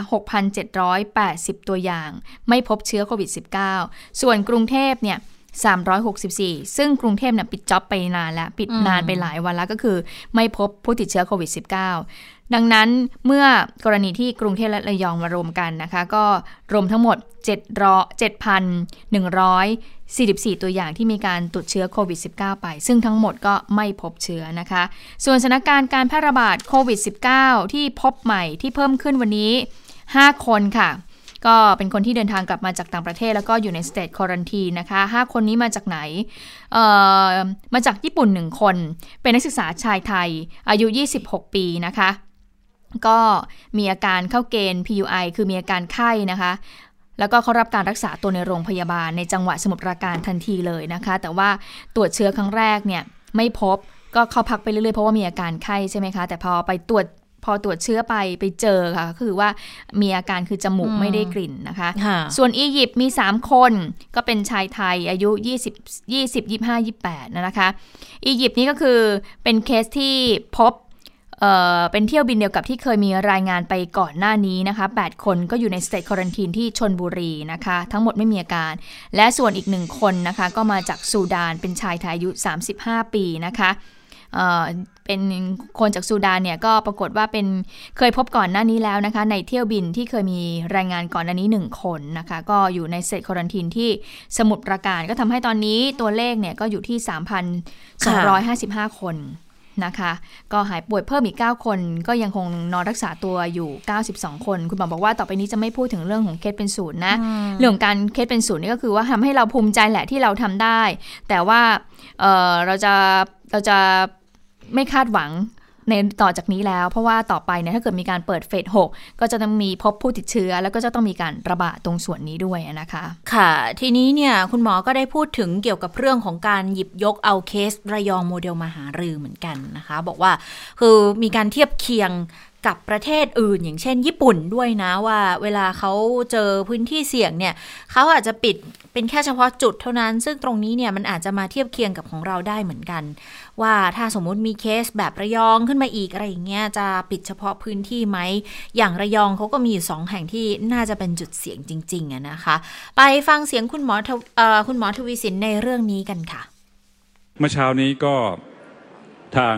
Speaker 2: 6,780 ตัวอย่าง ไม่พบเชื้อโควิด -19 ส่วนกรุงเทพเนี่ย 364 ซึ่งกรุงเทพเนี่ยปิดจ็อบไปนานแล้ว ปิดนานไปหลายวันแล้วก็คือ ไม่พบผู้ติดเชื้อโควิด -19 ดังนั้นเมื่อกรณีที่กรุงเทพและระยองมารวมกันนะคะ ก็รวมทั้งหมด7,144 ตัวอย่างที่มีการตรวจเชื้อโควิด -19 ไป ซึ่งทั้งหมดก็ไม่พบเชื้อนะคะ ส่วนสถานการณ์การแพร่ระบาดโควิด -19 ที่พบใหม่ที่เพิ่มขึ้นวันนี้ 5 คนค่ะ ก็เป็นคนที่เดินทางกลับมาจากต่างประเทศแล้วก็อยู่ในสเตทควอรันทีนะคะ 5 คนนี้มาจากไหนมาจากญี่ปุ่น 1 คน เป็นนักศึกษาชายไทย อายุ 26 ปีนะคะ ก็มีอาการเข้าเกณฑ์ PUI คือมีอาการไข้นะคะแล้วก็เขารับการรักษาตัวในโรงพยาบาลในจังหวัดสมุทรปราการทันทีเลยนะคะ แต่ว่าตรวจเชื้อครั้งแรกเนี่ยไม่พบก็เข้าพักไปเรื่อยๆเพราะว่ามีอาการไข้ใช่ไหมคะ แต่พอไปตรวจ พอตรวจเชื้อไปไปเจอค่ะ คือว่ามีอาการคือจมูกไม่ได้กลิ่นนะคะ ส่วนอียิปต์มี 3 คนก็เป็นชายไทยอายุ 20 20 25 28นะคะ อียิปต์นี่ก็คือเป็นเคสที่พบเป็นเที่ยวบินเดียวกับที่เคยมีรายงานไปก่อนหน้านี้นะคะ 8 คนก็อยู่ใน state quarantine ที่ชลบุรีนะคะ ทั้งหมดไม่มีอาการ และส่วนอีกหนึ่งคนนะคะ ก็มาจากซูดานเป็นชายไทยอายุ 35 ปีนะคะ เป็นคนจากซูดานเนี่ยก็ปรากฏว่าเป็นเคยพบก่อนหน้านี้แล้วนะคะ ในเที่ยวบินที่เคยมีรายงานก่อนหน้านี้ 1 คนนะคะ ก็อยู่ในเซตคอรันทีนที่สมุทรปราการ ก็ทำให้ตอนนี้ตัวเลขเนี่ยก็อยู่ที่ 3,255 คนนะคะ ก็หายป่วยเพิ่มอีก 9 คน ก็ยังคงนอนรักษาตัวอยู่ 92 คน คุณหมอบอกว่าต่อไปนี้จะไม่พูดถึงเรื่องของเคสเป็นศูนย์นะ เรื่องการเคสเป็นศูนย์นี่ก็คือว่าทำให้เราภูมิใจแหละที่เราทำได้ แต่ว่าเเราจะเราจะ ไม่คาดหวังในต่อจากนี้แล้ว เพราะว่าต่อไปเนี่ยถ้าเกิดมีการเปิดเฟสหกก็จะต้องมีพบผู้ติดเชื้อ แล้วก็จะต้องมีการระบาดตรงส่วนนี้ด้วยนะคะ
Speaker 1: ค่ะ ทีนี้เนี่ยคุณหมอก็ได้พูดถึงเกี่ยวกับเรื่องของการหยิบยกเอาเคสระยองโมเดลมาหารือเหมือนกันนะคะ บอกว่าคือมีการเทียบเคียง กับประเทศอื่น อย่างเช่นญี่ปุ่นด้วยนะว่าเวลาเขาเจอพื้นที่เสี่ยงเนี่ยเขาอาจจะปิดเป็นแค่เฉพาะจุดเท่านั้น ซึ่งตรงนี้เนี่ยมันอาจจะมาเทียบเคียงกับของเราได้เหมือนกัน ว่าถ้าสมมุติมีเคสแบบระยองขึ้นมาอีกอะไรอย่างเงี้ยจะปิดเฉพาะพื้นที่ไหม อย่างระยองเขาก็มีอยู่สองแห่งที่น่าจะเป็นจุดเสี่ยงจริงๆนะคะ ไปฟังเสียงคุณหมอคุณหมอทวีสินในเรื่องนี้กันค่ะ
Speaker 5: เมื่อเช้านี้ก็ ทาง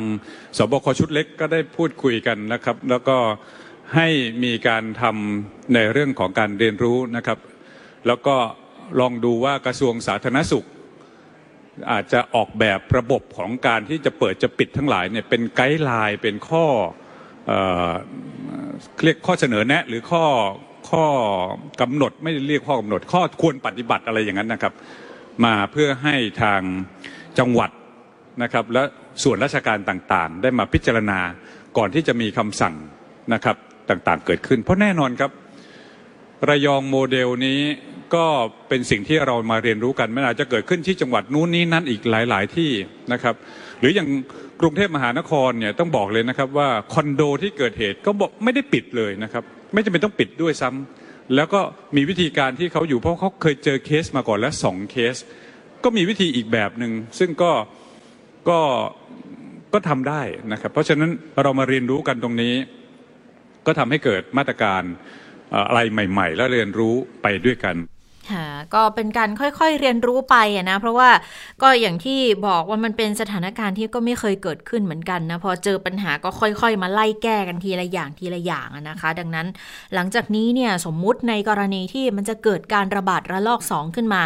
Speaker 5: สบคชุดเล็กก็ได้พูดคุยกันนะครับ แล้วก็ให้มีการทำในเรื่องของการเรียนรู้นะครับ แล้วก็ลองดูว่ากระทรวงสาธารณสุข อาจจะออกแบบระบบของการที่จะเปิดจะปิดทั้งหลายเนี่ยเป็นไกด์ไลน์เป็นข้อเรียกข้อเสนอแนะ หรือข้อข้อกำหนดไม่เรียกข้อกำหนด ข้อควรปฏิบัติอะไรอย่างนั้นนะครับ มาเพื่อให้ทางจังหวัดนะครับและ ส่วนราชการต่างๆ ได้มาพิจารณาก่อนที่จะมีคำสั่งนะครับต่างๆ เกิดขึ้น เพราะแน่นอนครับระยองโมเดลนี้ก็เป็นสิ่งที่เรามาเรียนรู้กันไม่อาจจะเกิดขึ้นที่จังหวัดนู้นนี้นั้นอีกหลาย ๆ ที่นะครับ หรืออย่างกรุงเทพมหานครเนี่ยต้องบอกเลยนะครับว่าคอนโดที่เกิดเหตุก็บอกไม่ได้ปิดเลยนะครับ ไม่จำเป็นต้องปิดด้วยซ้ำแล้วก็มีวิธีการที่เขาอยู่เพราะเขาเคยเจอเคสมาก่อนแล้วสองเคส ก็มีวิธีอีกแบบหนึ่งซึ่งก็ ก็ก็ทำได้นะครับ เพราะฉะนั้นเรามาเรียนรู้กันตรงนี้ ก็ทำให้เกิดมาตรการอะไรใหม่ ๆ และเรียนรู้ไปด้วยกัน
Speaker 1: ก็เป็นการค่อยๆเรียนรู้ไปอะนะ เพราะว่าก็อย่างที่บอกว่ามันเป็นสถานการณ์ที่ก็ไม่เคยเกิดขึ้นเหมือนกันนะ พอเจอปัญหาก็ค่อยๆ มาไล่แก้กันทีละอย่างทีละอย่างนะคะ ดังนั้นหลังจากนี้เนี่ยสมมุติในกรณีที่มันจะเกิดการระบาดระลอก2ขึ้นมา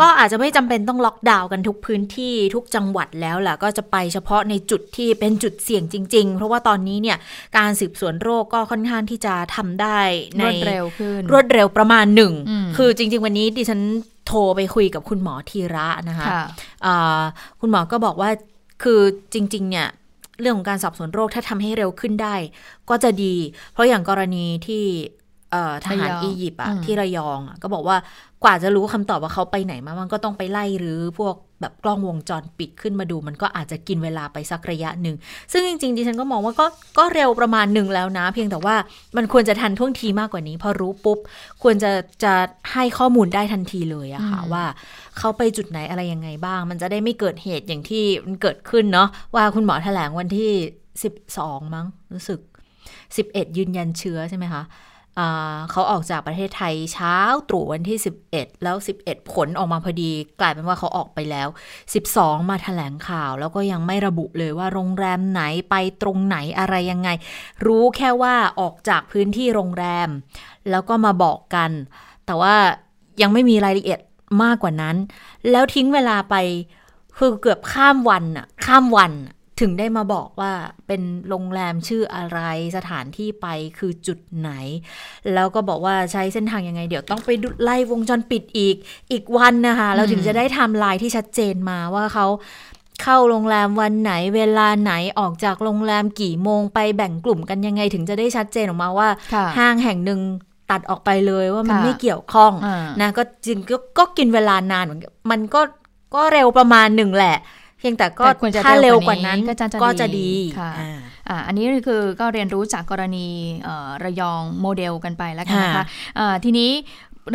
Speaker 1: ก็อาจจะไม่จำเป็นต้องล็อกดาวน์กันทุกพื้นที่ทุกจังหวัดแล้วแหละก็จะไปเฉพาะในจุดที่เป็นจุดเสี่ยงจริง ๆ เพราะว่าตอนนี้เนี่ยการสืบสวนโรคก็ค่อนข้างที่จะทำได้ในร
Speaker 2: วดเร็วขึ้น
Speaker 1: รวดเร็วประมาณหนึ่ง คือจริง ๆ วันนี้ดิฉันโทรไปคุยกับคุณหมอทีระนะคะะคุณหมอก็บอกว่าคือจริง ๆ เนี่ยเรื่องของการสอบสวนโรคถ้าทำให้เร็วขึ้นได้ ก็จะดี เพราะอย่างกรณีที่ทหารอียิปต์อะที่ระยองก็บอกว่ากว่าจะรู้คำตอบว่าเขาไปไหนมามันก็ต้องไปไล่หรือพวก แบบกล้องวงจรปิดขึ้นมาดู มันก็อาจจะกินเวลาไปสักระยะหนึ่ง ซึ่งจริงๆดิฉันก็มองว่าก็ก็เร็วประมาณหนึ่งแล้วนะ เพียงแต่ว่ามันควรจะทันท่วงทีมากกว่านี้ พอรู้ปุ๊บ ควรจะจะให้ข้อมูลได้ทันทีเลยอะค่ะว่าเขาไปจุดไหนอะไรยังไงบ้าง มันจะได้ไม่เกิดเหตุอย่างที่มันเกิดขึ้นเนาะว่าคุณหมอแถลงวันที่ 12 มั้งรู้สึก 11 ยืนยันเชื้อใช่ไหมคะ เขาออกจากประเทศไทยเช้าตรู่วันที่ 11 แล้ว 11 ผลออกมาพอดี กลายเป็นว่าเขาออกไปแล้ว 12 มาถแถลงข่าว แล้วก็ยังไม่ระบุเลยว่าโรงแรมไหนไปตรงไหนอะไรยังไง รู้แค่ว่าออกจากพื้นที่โรงแรม แล้วก็มาบอกกัน แต่ว่ายังไม่มีรายละเอียดมากกว่านั้น แล้วทิ้งเวลาไปคือเกือบข้ามวันอะข้ามวัน ถึงได้มาบอกว่าเป็นโรงแรมชื่ออะไรสถานที่ไปคือจุดไหน แล้วก็บอกว่าใช้เส้นทางยังไง เดี๋ยวต้องไปไล่วงจรปิดอีกอีกวันนะคะ เราถึงจะได้ทำลายที่ชัดเจนมาว่าเขาเข้าโรงแรมวันไหนเวลาไหนออกจากโรงแรมกี่โมงไปแบ่งกลุ่มกันยังไง ถึงจะได้ชัดเจนออกมาว่า ห้างแห่งหนึ่งตัดออกไปเลยว่ามันไม่เกี่ยวข้องนะก็จริงก็กินเวลานานเหมือนมันก็ก็เร็วประมาณหนึ่งแหละ เพียงแต่ก็ถ้าเร็วกว่านั้นก็จะดี
Speaker 2: ค่ะอันนี้คือก็เรียนรู้จากกรณีระยองโมเดลกันไปแล้วกันนะคะทีนี้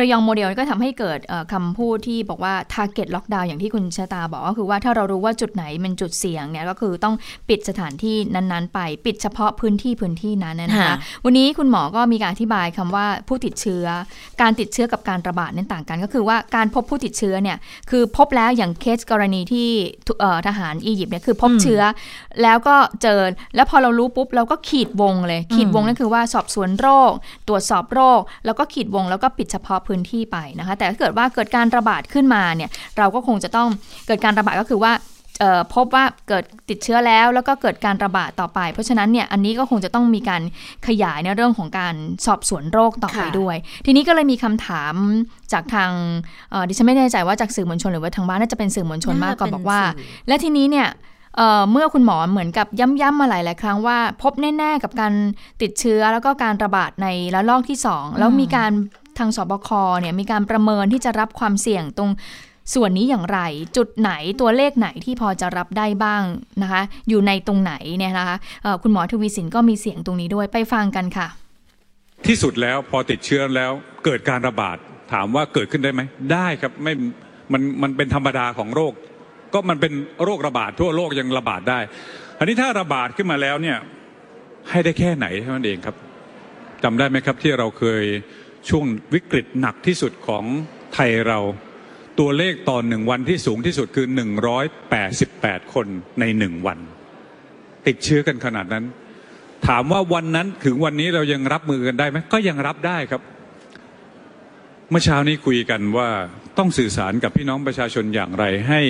Speaker 2: ระยองโมเดลก็ทำให้เกิดคำพูดที่บอกว่า target lockdown อย่างที่คุณชะตาบอกก็คือว่าถ้าเรารู้ว่าจุดไหนเป็นจุดเสี่ยงเนี่ยก็คือต้องปิดสถานที่นั้นๆ ไปปิดเฉพาะพื้นที่พื้นที่นั้นนะคะวันนี้คุณหมอก็มีการอธิบายคำว่าผู้ติดเชื้อ การติดเชื้อกับการระบาดนั้นต่างกันก็คือว่าการพบผู้ติดเชื้อเนี่ยคือพบแล้วอย่างเคสกรณีที่ทหารอียิปต์เนี่ยคือพบเชื้อ แล้วก็เจอแล้วพอเรารู้ปุ๊บเราก็ขีดวงเลยขีดวงนั่นคือว่าสอบสวนโรค ตรวจสอบโรค แล้วก็ขีดวงแล้วก็ปิดเฉพาะพื้นที่ไปนะคะ แต่ถ้าเกิดว่าเกิดการระบาดขึ้นมาเนี่ย เราก็คงจะต้องเกิดการระบาดก็คือว่าพบว่าเกิดติดเชื้อแล้วแล้วก็เกิดการระบาดต่อไป เพราะฉะนั้นเนี่ยอันนี้ก็คงจะต้องมีการขยายในเรื่องของการสอบสวนโรคต่อไปด้วย ทีนี้ก็เลยมีคำถามจากทางดิฉันไม่แน่ใจว่าจากสื่อมวลชนหรือว่าทางบ้านน่าจะเป็นสื่อมวลชนมากก็บอกว่า และทีนี้เนี่ยเมื่อคุณหมอเหมือนกับย้ำๆมาหลายๆครั้งว่า พบแน่ ๆ กับการติดเชื้อแล้วก็การระบาดในระลอกที่ 2 แล้วมีการ ทางสบคเนี่ยมีการประเมินที่จะรับความเสี่ยงตรงส่วนนี้อย่างไร จุดไหนตัวเลขไหนที่พอจะรับได้บ้างนะคะ อยู่ในตรงไหนเนี่ยนะคะคุณหมอทวีสินก็มีเสียงตรงนี้ด้วยไปฟังกันค่ะ
Speaker 5: ที่สุดแล้วพอติดเชื้อแล้วเกิดการระบาดถามว่าเกิดขึ้นได้ไหมได้ครับไม่มันมันเป็นธรรมดาของโรค ก็มันเป็นโรคระบาดทั่วโลกยังระบาดได้ อันนี้ถ้าระบาดขึ้นมาแล้วเนี่ยให้ได้แค่ไหนเท่านั้นเองครับจำได้ไหมครับที่เราเคย ช่วงวิกฤตหนักที่สุดของไทยเรา ตัวเลขต่อหนึ่งวันที่สูงที่สุดคือหนึ่งร้อยแปดสิบแปดคนในหนึ่งวัน ติดเชื้อกันขนาดนั้น ถามว่าวันนั้นถึงวันนี้เรายังรับมือกันได้ไหมก็ยังรับได้ครับ เมื่อเช้านี้คุยกันว่าต้องสื่อสารกับพี่น้องประชาชนอย่างไร ให้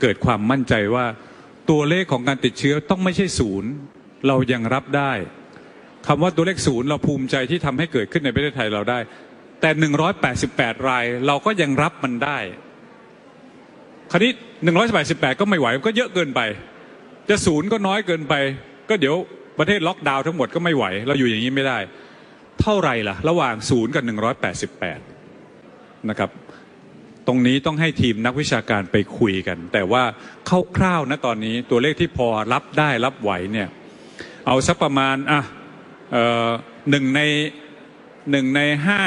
Speaker 5: เกิดความมั่นใจว่าตัวเลขของการติดเชื้อต้องไม่ใช่ศูนย์ เรายังรับได้ คำว่าตัวเลขศูนย์เราภูมิใจที่ทำให้เกิดขึ้นในประเทศไทยเราได้ แต่หนึ่งร้อยแปดสิบแปดรายเราก็ยังรับมันได้ คราวนี้หนึ่งร้อยแปดสิบแปดก็ไม่ไหวก็เยอะเกินไป จะศูนย์ก็น้อยเกินไป ก็เดี๋ยวประเทศล็อกดาวน์ทั้งหมดก็ไม่ไหว เราอยู่อย่างนี้ไม่ได้ เท่าไรล่ะ ระหว่างศูนย์กับหนึ่งร้อยแปดสิบแปดนะครับ ตรงนี้ต้องให้ทีมนักวิชาการไปคุยกัน แต่ว่าคร่าวๆนะตอนนี้ตัวเลขที่พอรับได้รับไหวเนี่ย เอาสักประมาณอะ หนึ่งในหนึ่งในห้า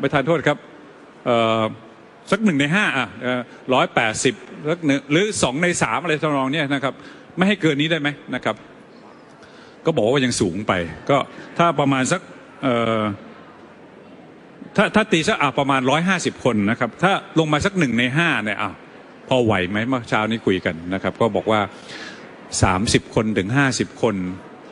Speaker 5: ประธานโทษครับสักหนึ่งในห้าอะร้อยแปดสิบสักหนึ่งหรือสองในสามอะไรทำนองนี้นะครับ ไม่ให้เกินนี้ได้ไหมนะครับ ก็บอกว่ายังสูงไป ก็ถ้าประมาณสักถ้าถ้าตีสักอะประมาณร้อยห้าสิบคนนะครับ ถ้าลงมาสักหนึ่งในห้าเนี่ยอะพอไหวไหมเมื่อเช้านี้คุยกันนะครับ ก็บอกว่าสามสิบคนถึงห้าสิบคน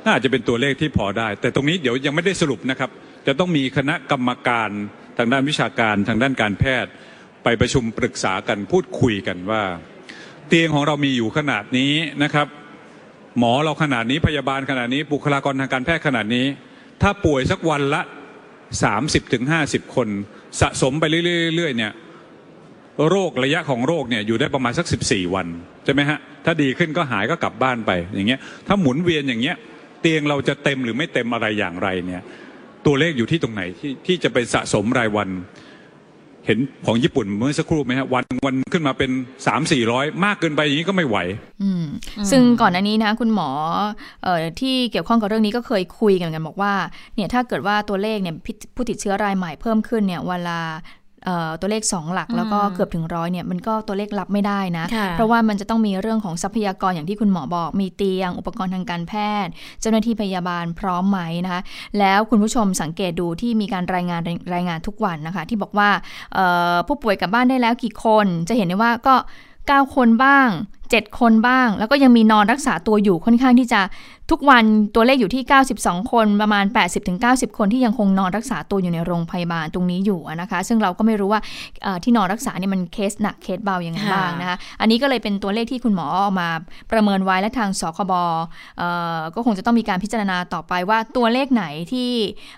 Speaker 5: น่าจะเป็นตัวเลขที่พอได้ แต่ตรงนี้เดี๋ยวยังไม่ได้สรุปนะครับ จะต้องมีคณะกรรมการทางด้านวิชาการทางด้านการแพทย์ ไปประชุมปรึกษากันพูดคุยกันว่า เตียงของเรามีอยู่ขนาดนี้นะครับ หมอเราขนาดนี้พยาบาลขนาดนี้บุคลากรทางการแพทย์ขนาดนี้ ถ้าป่วยสักวันละ 30ถึง50 คน สะสมไปเรื่อยๆเนี่ยโรคระยะของโรคเนี่ยอยู่ได้ประมาณสัก 14 วันใช่ไหมฮะถ้าดีขึ้นก็หายก็กลับบ้านไปอย่างเงี้ยถ้าหมุนเวียนอย่างเงี้ย เตียงเราจะเต็มหรือไม่เต็มอะไรอย่างไรเนี่ยตัวเลขอยู่ที่ตรงไหนที่ที่จะไปสะสมรายวัน เห็นของญี่ปุ่นเมื่อสักครู่ไหมฮะวันวันขึ้นมาเป็นสามสี่ร้อยมากเกินไปอย่างนี้ก็ไม่ไหว
Speaker 2: อืมซึ่งก่อนหน้านี้นะคุณหมอเอ่อที่เกี่ยวข้องกับเรื่องนี้ก็เคยคุยกันกันบอกว่าเนี่ยถ้าเกิดว่าตัวเลขเนี่ยพิผู้ติดเชื้อรายใหม่เพิ่มขึ้นเนี่ยเวลาเอ่อ ตัวเลข 2 หลักแล้วก็เกือบถึงร้อยเนี่ยมันก็ตัวเลขรับไม่ได้นะ
Speaker 1: ค่ะ
Speaker 2: เพราะว่ามันจะต้องมีเรื่องของทรัพยากรอย่างที่คุณหมอบอก มีเตียง อุปกรณ์ทางการแพทย์ เจ้าหน้าที่พยาบาลพร้อมไหมนะคะ แล้วคุณผู้ชมสังเกตดูที่มีการรายงานรายงานทุกวันนะคะ ที่บอกว่าเอ่อผู้ป่วยกลับบ้านได้แล้วกี่คน จะเห็นได้ว่าก็ 9 คนบ้าง 7 คนบ้าง แล้วก็ยังมีนอนรักษาตัวอยู่ค่อนข้างที่จะ ทุกวันตัวเลขอยู่ที่ 92 คนประมาณ 80-90 คนที่ยังคงนอนรักษาตัวอยู่ในโรงพยาบาลตรงนี้อยู่นะคะ ซึ่งเราก็ไม่รู้ว่าเอ่อที่นอนรักษาเนี่ยมันเคสหนักเคสเบายังไงบ้างนะคะอันนี้ก็เลยเป็นตัวเลขที่คุณหมอเออกมาประเมินไว้และทางสคบเอ่อก็คงจะต้องมีการพิจารณาต่อไปว่าตัวเลขไหนที่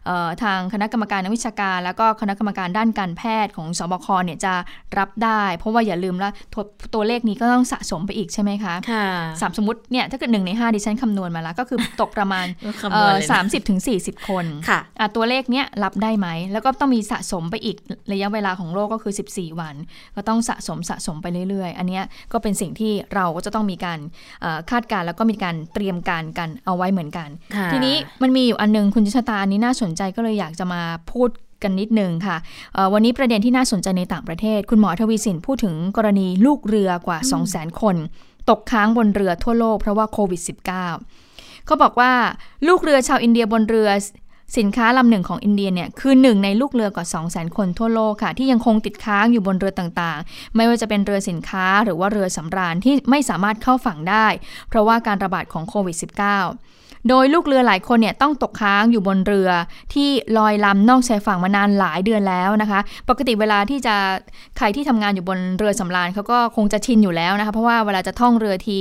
Speaker 2: เอ่อทางคณะกรรมการนักวิชาการ แล้วก็คณะกรรมการด้านการแพทย์ของสบคเนี่ยจะรับได้ เพราะว่าอย่าลืมว่าตัวตัวเลขนี้ก็ต้องสะสมไปอีกใช่ไหมคะ
Speaker 1: ค่ะ
Speaker 2: สามสมมติเนี่ยถ้าเกิดหนึ่งในห้าดิฉันคำนวณมาแล้วก็คือตกประมาณ
Speaker 1: คำนวณเลยนะ
Speaker 2: สามสิบถึงสี่สิบคน
Speaker 1: ค่ะ
Speaker 2: อะตัวเลขเนี้ยรับได้ไหม แล้วก็ต้องมีสะสมไปอีกระยะเวลาของโรคก็คือ 14 วัน ก็ต้องสะสมสะสมไปเรื่อย ๆ อันเนี้ยก็เป็นสิ่งที่เราก็จะต้องมีการเอ่อคาดการณ์แล้วก็มีการเตรียมการกันเอาไว้เหมือนกัน
Speaker 1: ค่ะ
Speaker 2: ทีนี้มันมีอยู่อันนึงคุณชะตาอันนี้น่าสนใจก็เลยอยากจะมาพูดกันนิดนึงค่ะเอ่อวันนี้ประเด็นที่น่าสนใจในต่างประเทศ คุณหมอทวีสินพูดถึงกรณีลูกเรือกว่า 2 0 0 0 0 0 คน ตกค้างบนเรือทั่วโลกเพราะว่าโควิด -19 เขาบอกว่าลูกเรือชาวอินเดียบนเรือสินค้าลำหนึ่งของอินเดียเนี่ยคือหนึ่งในลูกเรือกว่า2 0 0 0 0 0 คนทั่วโลกค่ะ ที่ยังคงติดค้างอยู่บนเรือต่างๆ ไม่ว่าจะเป็นเรือสินค้าหรือว่าเรือสำราญที่ไม่สามารถเข้าฝั่งได้ เพราะว่าการระบาดของโควิด -19 โดยลูกเรือหลายคนเนี่ยต้องตกค้างอยู่บนเรือที่ลอยลำนอกชายฝั่งมานานหลายเดือนแล้วนะคะ ปกติเวลาที่จะใครที่ทำงานอยู่บนเรือสำราญเขาก็คงจะชินอยู่แล้วนะคะเพราะว่าเวลาจะท่องเรือที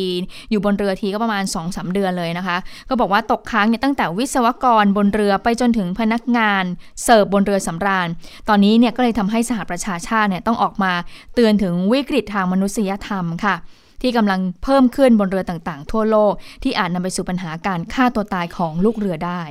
Speaker 2: อยู่บนเรือทีก็ประมาณ2-3เดือนเลยนะคะ ก็บอกว่าตกค้างเนี่ยตั้งแต่วิศวกรบนเรือไปจนถึงพนักงานเสิร์ฟบนเรือสำราญ ตอนนี้เนี่ยก็เลยทำให้สหประชาชาติเนี่ยต้องออกมาเตือนถึงวิกฤตทางมนุษยธรรมค่ะ ที่กำลังเพิ่มขึ้นบนเรือต่างๆ ทั่วโลก ที่อาจนำไปสู่ปัญหาการฆ่าตัวตายของลูกเรือได้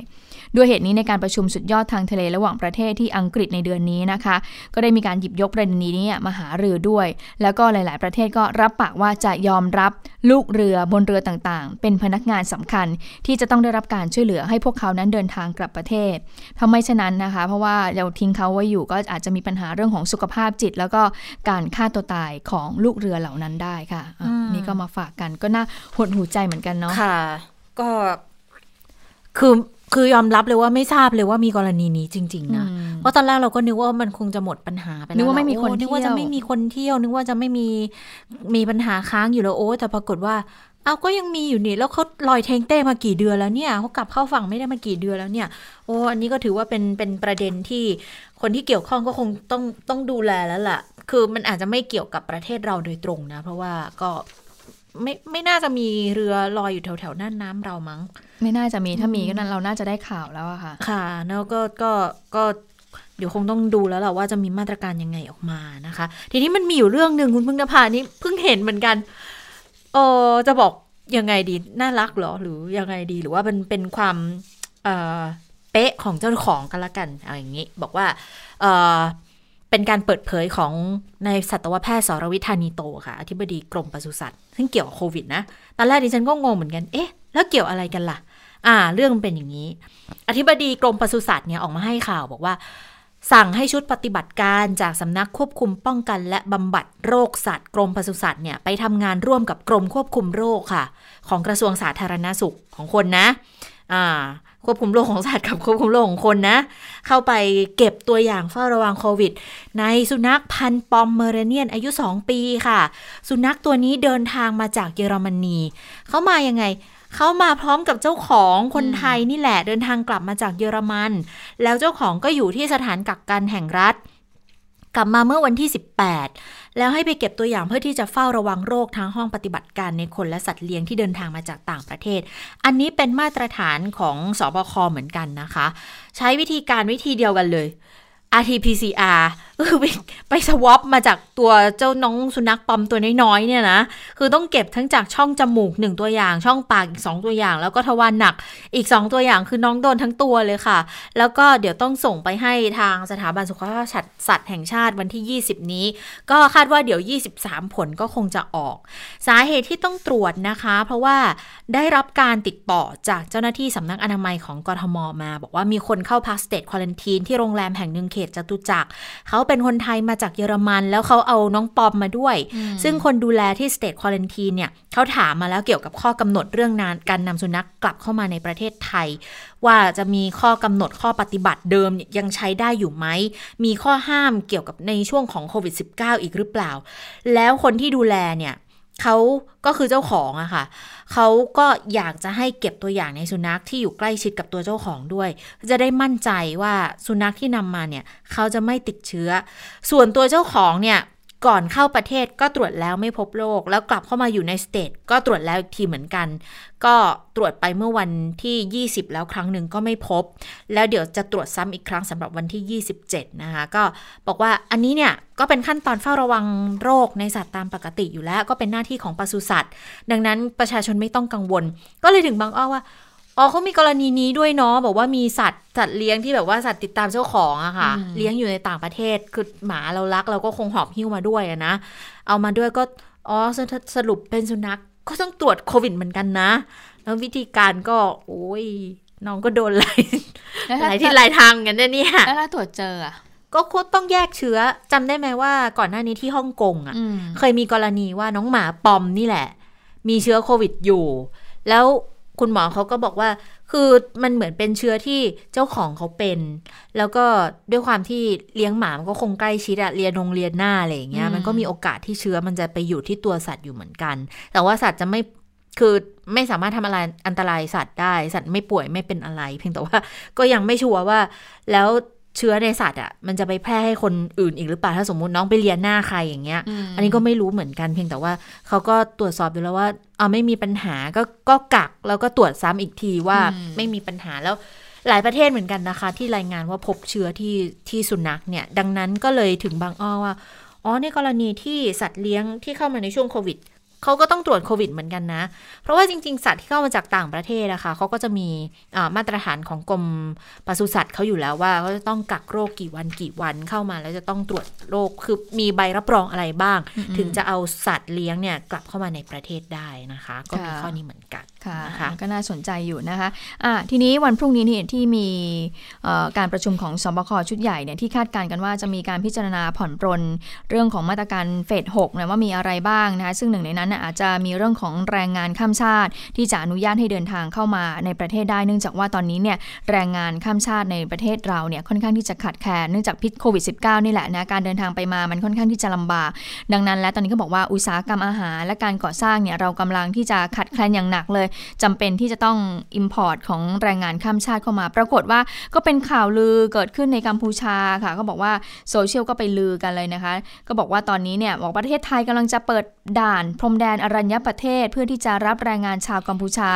Speaker 2: ด้วยเหตุนี้ในการประชุมสุดยอดทางทะเลระหว่างประเทศที่อังกฤษในเดือนนี้นะคะ ก็ได้มีการหยิบยกประเด็นนี้เนี่ยมาหารือด้วย แล้วก็หลาย ๆ ประเทศก็รับปากว่าจะยอมรับลูกเรือบนเรือต่าง ๆ เป็นพนักงานสำคัญที่จะต้องได้รับการช่วยเหลือให้พวกเขานั้นเดินทางกลับประเทศถ้าไม่เช่นนั้นนะคะ เพราะว่าเราทิ้งเขาไว้อยู่ก็อาจจะมีปัญหาเรื่องของสุขภาพจิต แล้วก็การฆ่าตัวตายของลูกเรือเหล่านั้นได้ค่ะอะ
Speaker 1: อืม
Speaker 2: นี่ก็มาฝากกันก็น่าหดหูใจเหมือนกันเนาะ
Speaker 1: ค่ะ ก็คือ คือยอมรับเลยว่าไม่ทราบเลยว่ามีกรณีนี้จริง ๆ นะ
Speaker 2: อืม
Speaker 1: เพราะตอนแรกเราก็นึกว่ามันคงจะหมดปัญหาไปแล้ว
Speaker 2: นึกว่าไม่มีคน
Speaker 1: โอ้นึกว่า
Speaker 2: เที่ยว
Speaker 1: จะไม่มีคนเที่ยว นึกว่าจะไม่มีมีปัญหาค้างอยู่แล้วโอ้แต่ปรากฏว่าเอาก็ยังมีอยู่นี่แล้วเขาลอยเทงเต้มากี่เดือนแล้วเนี่ยเขากลับเข้าฝั่งไม่ได้มากี่เดือนแล้วเนี่ย โอ้อันนี้ก็ถือว่าเป็นเป็นประเด็นที่คนที่เกี่ยวข้องก็คงต้องต้องดูแลแล้วล่ะ คือมันอาจจะไม่เกี่ยวกับประเทศเราโดยตรงนะ เพราะว่าก็ ไม่ไม่น่าจะมีเรือลอยอยู่แถวแถวๆน่านน้ำเรามั้ง
Speaker 2: ไม่น่าจะมีถ้ามีก็นั้นเราน่าจะได้ข่าวแล้วอะค่ะ
Speaker 1: ค่ะ แล้วก็ก็ก็เดี๋ยวคงต้องดูแล้วแหละว่าจะมีมาตรการยังไงออกมานะคะ ทีนี้มันมีอยู่เรื่องหนึ่งคุณพึ่งนภานี่เพิ่งเห็นเหมือนกันเออจะบอกยังไงดีน่ารักเหรอหรือยังไงดีหรือว่าเป็นเป็นความเอ่อเป๊ะของเจ้าของกันละกันเอาอย่างนี้ บอกว่าเออ เป็นการเปิดเผยของในายสัตวแพทย์สรวิทธานีโตค่ะ อธิบดีกรมปศุสัตว์ซึ่งเกี่ยวกับโควิดนะ ตอนแรกดิฉันก็งงเหมือนกัน เอ๊ะ แล้วเกี่ยวอะไรกันล่ะ อ่า เรื่องมันเป็นอย่างนี้ อธิบดีกรมปศุสัตว์เนี่ยออกมาให้ข่าวบอกว่า สั่งให้ชุดปฏิบัติการจากสำนักควบคุมป้องกัน และบำบัดโรคสัตว์ กรมปศุสัตว์เนี่ยไปทำงานร่วมกับกรมควบคุมโรคค่ะ ของกระทรวงสาธารณสุขของคนนะ อ่า ควบคุมโรคของสัตว์กับควบคุมโรคของคนนะ เข้าไปเก็บตัวอย่างเฝ้าระวังโควิด ในสุนัขพันธุ์ปอมเมอเรเนียนอายุ 2 ปีค่ะ สุนัขตัวนี้เดินทางมาจากเยอรมนี เขามายังไง เขามาพร้อมกับเจ้าของคนไทยนี่แหละเดินทางกลับมาจากเยอรมัน แล้วเจ้าของก็อยู่ที่สถานกักกันแห่งรัฐ กลับมาเมื่อวันที่ 18 แล้วให้ไปเก็บตัวอย่างเพื่อที่จะเฝ้าระวังโรคทางห้องปฏิบัติการในคนและสัตว์เลี้ยงที่เดินทางมาจากต่างประเทศ อันนี้เป็นมาตรฐานของสบคเหมือนกันนะคะ ใช้วิธีการวิธีเดียวกันเลย RT-PCR คือไปสวอปมาจากตัวเจ้าน้องสุนัขปอมตัวน้อยๆเนี่ยนะ คือต้องเก็บทั้งจากช่องจมูกหนึ่งตัวอย่าง ช่องปากอีกสองตัวอย่าง แล้วก็ทวารหนักอีกสองตัวอย่างคือน้องโดนทั้งตัวเลยค่ะ แล้วก็เดี๋ยวต้องส่งไปให้ทางสถาบันสุขภาพสัตว์แห่งชาติวันที่ 20 นี้ ก็คาดว่าเดี๋ยว 23 ผลก็คงจะออก สาเหตุที่ต้องตรวจนะคะ เพราะว่าได้รับการติดต่อจากเจ้าหน้าที่สำนักอนามัยของกทม. มา บอกว่ามีคนเข้าพัก state quarantine ที่โรงแรมแห่งหนึ่งเขตจตุจักรเขาเป็นคนไทยมาจากเยอรมัน แล้วเขาเอาน้องปอมมาด้วย ซึ่งคนดูแลที่ state quarantine เนี่ยเขาถามมาแล้วเกี่ยวกับข้อกำหนดเรื่องนานการนำสุนัขกลับเข้ามาในประเทศไทย ว่าจะมีข้อกำหนดข้อปฏิบัติเดิมยังใช้ได้อยู่ไหม มีข้อห้ามเกี่ยวกับในช่วงของโควิด -19 อีกหรือเปล่า แล้วคนที่ดูแลเนี่ย เขาก็คือเจ้าของอะค่ะเขาก็อยากจะให้เก็บตัวอย่างในสุนัขที่อยู่ใกล้ชิดกับตัวเจ้าของด้วย จะได้มั่นใจว่าสุนัขที่นำมาเนี่ยเขาจะไม่ติดเชื้อ ส่วนตัวเจ้าของเนี่ย ก่อนเข้าประเทศก็ตรวจแล้วไม่พบโรคแล้วกลับเข้ามาอยู่ในสเตทก็ตรวจแล้วอีกทีเหมือนกัน ก็ตรวจไปเมื่อวันที่ 20 แล้วครั้งหนึ่งก็ไม่พบ แล้วเดี๋ยวจะตรวจซ้ำอีกครั้งสำหรับวันที่ 27 นะคะ ก็บอกว่าอันนี้เนี่ยก็เป็นขั้นตอนเฝ้าระวังโรคในสัตว์ตามปกติอยู่แล้ว ก็เป็นหน้าที่ของปศุสัตว์ ดังนั้นประชาชนไม่ต้องกังวล ก็เลยถึงบางอ้อว่า อ๋อเขามีกรณีนี้ด้วยเนาะบอกว่ามีสัตว์สัตว์เลี้ยงที่แบบว่าสัตว์ติดตามเจ้าของอะค่ะ เลี้ยงอยู่ในต่างประเทศคือหมาเรารักเราก็คงหอบหิ้วมาด้วยนะเอามาด้วยก็อ๋อสรุปเป็นสุนัขก็ต้องตรวจโควิดเหมือนกันนะ แล้ววิธีการก็ โอ้ยน้องก็โดนหลายหลายที่หลายทางกันเนี่ย
Speaker 2: แล้วถ้าตรวจเจออะ
Speaker 1: ก็คต้องแยกเชื้อจำได้ไหมว่าก่อนหน้านี้ที่ฮ่องกงอะ่ะ เคยมีกรณีว่าน้องหมาปอมนี่แหละ มีเชื้อโควิดอยู่ แล้ว คุณหมอเขาก็บอกว่า คือมันเหมือนเป็นเชื้อที่เจ้าของเขาเป็น แล้วก็ด้วยความที่เลี้ยงหมามันก็คงใกล้ชิดอะเรียนโรงเรียนหน้าอะไรอย่างเงี้ย มันก็มีโอกาสที่เชื้อมันจะไปอยู่ที่ตัวสัตว์อยู่เหมือนกัน แต่ว่าสัตว์จะไม่คือไม่สามารถทำอะไรอันตรายสัตว์ได้ สัตว์ไม่ป่วยไม่เป็นอะไร เพียงแต่ว่าก็ยังไม่ชัวร์ว่าแล้ว เชื้อในสัตว์อะมันจะไปแพร่ให้คนอื่นอีกหรือเปล่าถ้าสมมุติน้องไปเรียนหน้าใครอย่างเงี้ย อันนี้ก็ไม่รู้เหมือนกันเพียงแต่ว่าเขาก็ตรวจสอบดูแล้วว่าเอาไม่มีปัญหาก็ก็กักแล้วก็ตรวจซ้ำอีกทีว่าไม่มีปัญหาแล้วหลายประเทศเหมือนกันนะคะ ที่รายงานว่าพบเชื้อที่ที่สุนัขเนี่ย ดังนั้นก็เลยถึงบางอ้อว่าอ๋อในกรณีที่สัตว์เลี้ยงที่เข้ามาในช่วงโควิด เขาก็ต้องตรวจโควิดเหมือนกันนะ เพราะว่าจริง ๆ สัตว์ที่เข้ามาจากต่างประเทศนะคะเขาก็จะมีมาตรฐานของกรมปศุสัตว์เขาอยู่แล้วว่าเขาจะต้องกักโรคกี่วันกี่วันเข้ามา แล้วจะต้องตรวจโรคคือมีใบรับรองอะไรบ้าง ถึงจะเอาสัตว์เลี้ยงเนี่ยกลับเข้ามาในประเทศได้นะคะ ก็มีข้อนี้เหมือนกัน
Speaker 2: ค่ะก็น่าสนใจอยู่นะคะะทีนี้วันพรุ่งนี้นี่ที่มีการประชุมของสบคชุดใหญ่เนี่ยที่คาดการณ์กันว่าจะมีการพิจารณาผ่อนปรนเรื่องของมาตรการเฟสหกนะว่ามีอะไรบ้างนะคะซึ่งหนึ่งในนั้นอาจจะมีเรื่องของแรงงานข้ามชาติ ที่จะอนุญาตให้เดินทางเข้ามาในประเทศได้เนื่องจากว่าตอนนี้เนี่ยแรงงานข้ามชาติในประเทศเราเนี่ยค่อนข้างที่จะขาดแคลนเนื่องจากพิษโควิด -19 นี่แหละนะการเดินทางไปมามันค่อนข้างที่จะลำบาก ดังนั้นและตอนนี้ก็บอกว่าอุตสาหกรรมอาหารและการก่อสร้างเนี่ยเรากำลังที่จะขัดแคลนอย่างหนักเลยจำเป็นที่จะต้อง Import ของแรงงานข้ามชาติเข้ามา ปรากฏว่าก็เป็นข่าวลือเกิดขึ้นในกัมพูชาค่ะก็บอกว่าโซเชียลก็ไปลือกันเลยนะคะ ก็บอกว่าตอนนี้เนี่ยบอกประเทศไทยกำลังจะเปิดด่านพรมแดนอรัญญประเทศ เพื่อที่จะรับแรงงานชาวกัมพูชา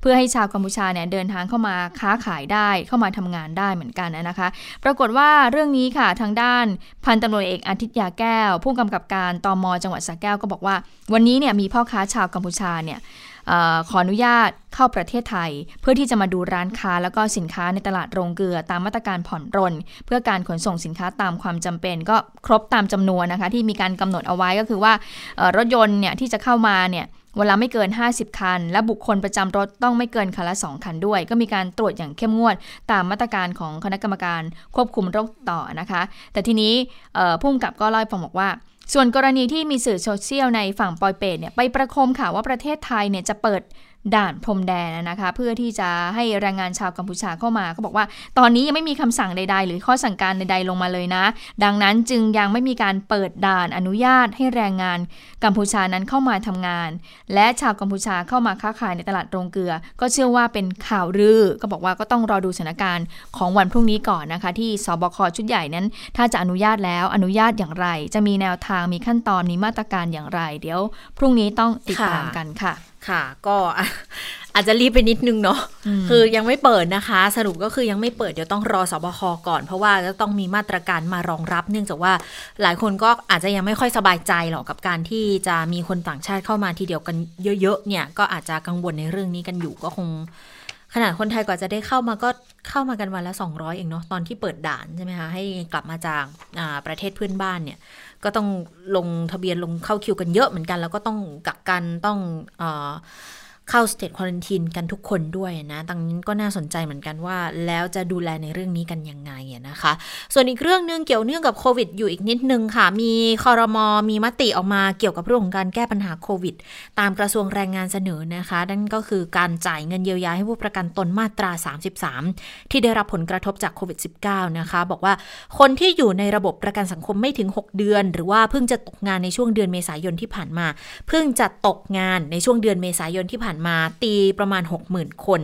Speaker 2: เพื่อให้ชาวกัมพูชาเนี่ยเดินทางเข้ามาค้าขายได้เข้ามาทำงานได้เหมือนกันนะคะ ปรากฏว่าเรื่องนี้ค่ะทางด้านพันตำรวจเอกอาทิตย์ยาแก้ว ผู้กำกับการตอมจังหวัดสระแก้วก็บอกว่า วันนี้เนี่ยมีพ่อค้าชาวกัมพูชาเนี่ย ขออนุญาตเข้าประเทศไทย เพื่อที่จะมาดูร้านค้าแล้วก็สินค้าในตลาดโรงเกลือตามมาตรการผ่อนรน เพื่อการขนส่งสินค้าตามความจำเป็น ก็ครบตามจำนวนนะคะ ที่มีการกำหนดเอาไว้ก็คือว่ารถยนต์เนี่ยที่จะเข้ามาเนี่ยเวลาไม่เกิน 50 คัน และบุคคลประจำรถต้องไม่เกินคันละ 2 คันด้วย ก็มีการตรวจอย่างเข้มงวด ตามมาตรการของคณะกรรมการควบคุมโรคต่อนะคะ แต่ทีนี้ผู้กำกับก็เล่าให้ฟังบอกว่า ส่วนกรณีที่มีสื่อโซเชียลในฝั่งปอยเปตเนี่ยไปประคมข่าวว่าประเทศไทยเนี่ยจะเปิด ด่านพรมแดนนะคะ เพื่อที่จะให้แรงงานชาวกัมพูชาเข้ามาเขาบอกว่า ตอนนี้ยังไม่มีคำสั่งใด ๆ หรือข้อสั่งการใด ๆ ลงมาเลยนะ ดังนั้นจึงยังไม่มีการเปิดด่านอนุญาตให้แรงงานกัมพูชานั้นเข้ามาทำงาน และชาวกัมพูชาเข้ามาค้าขายในตลาดโรงเกลือ ก็เชื่อว่าเป็นข่าวลือ ก็บอกว่าก็ต้องรอดูสถานการณ์ของวันพรุ่งนี้ก่อนนะคะ ที่สบคชุดใหญ่นั้น ถ้าจะอนุญาตแล้วอนุญาตอย่างไร จะมีแนวทางมีขั้นตอนมีมาตรการอย่างไร เดี๋ยว พรุ่งนี้ต้องติดตามกันค่ะ
Speaker 1: ค่ะ ก็อาจจะรีบไปนิดนึงเนาะคือยังไม่เปิดนะคะ สรุปก็คือยังไม่เปิดเดี๋ยวต้องรอสบคก่อน เพราะว่าจะต้องมีมาตรการมารองรับ เนื่องจากว่าหลายคนก็อาจจะยังไม่ค่อยสบายใจหรอกกับการที่จะมีคนต่างชาติเข้ามาทีเดียวกันเยอะๆเนี่ย ก็อาจจะกังวลในเรื่องนี้กันอยู่ก็คง ขนาดคนไทยกว่าจะได้เข้ามาก็เข้ามากันวันละ 200 เองเนาะตอนที่เปิดด่านใช่ไหมคะให้กลับมาจากประเทศเพื่อนบ้านเนี่ย ก็ต้องลงทะเบียนลงเข้าคิวกันเยอะเหมือนกัน แล้วก็ต้องกักกันต้องอ เข้าสเตทควอลันทีนกันทุกคนด้วยนะดังนั้นก็น่าสนใจเหมือนกันว่า แล้วจะดูแลในเรื่องนี้กันยังไงนะคะ ส่วนอีกเรื่องนึงเกี่ยวเนื่องกับโควิดอยู่อีกนิดนึงค่ะ มีคอรมอมีมติออกมาเกี่ยวกับเรื่องของการแก้ปัญหาโควิด ตามกระทรวงแรงงานเสนอนะคะ นั่นก็คือการจ่ายเงินเยียวยาให้ผู้ประกันตนมาตรา 33 ที่ได้รับผลกระทบจากโควิด -19 นะคะ บอกว่าคนที่อยู่ในระบบประกันสังคมไม่ถึง 6 เดือน หรือว่าเพิ่งจะตกงานในช่วงเดือนเมษายนที่ผ่านมา เพิ่งจะตกงานในช่วงเดือนเมษายนที่ผ่านมาตีประมาณ 60,000 คน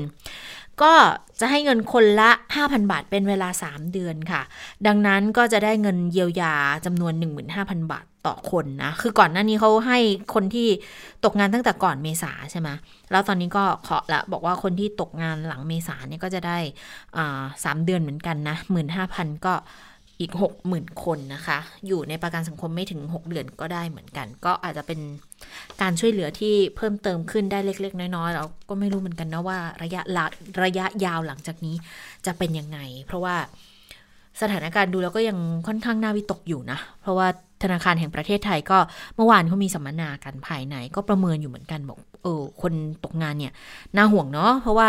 Speaker 1: ก็จะให้เงินคนละ 5,000 บาทเป็นเวลา 3 เดือนค่ะ ดังนั้นก็จะได้เงินเยียวยาจำนวน 15,000 บาทต่อคนนะ คือก่อนหน้านี้เขาให้คนที่ตกงานตั้งแต่ก่อนเมษาใช่ไหมแล้วตอนนี้ก็ขอละบอกว่าคนที่ตกงานหลังเมษาเนี่ยก็จะได้สามเดือนเหมือนกันนะ 15,000 ก็ อีก 60,000 คนนะคะ อยู่ในประกันสังคมไม่ถึง 6 เดือนก็ได้เหมือนกัน ก็อาจจะเป็นการช่วยเหลือที่เพิ่มเติมขึ้นได้เล็ก ๆ น้อยๆเราก็ไม่รู้เหมือนกันนะว่าระยะระยะยาวหลังจากนี้จะเป็นยังไง เพราะว่าสถานการณ์ดูแล้วก็ยังค่อนข้างน่าวิตกอยู่นะ เพราะว่าธนาคารแห่งประเทศไทยก็เมื่อวานเขามีสัมมนากันภายใน ก็ประเมินอยู่เหมือนกันบอกเออคนตกงานเนี่ยน่าห่วงเนาะเพราะว่า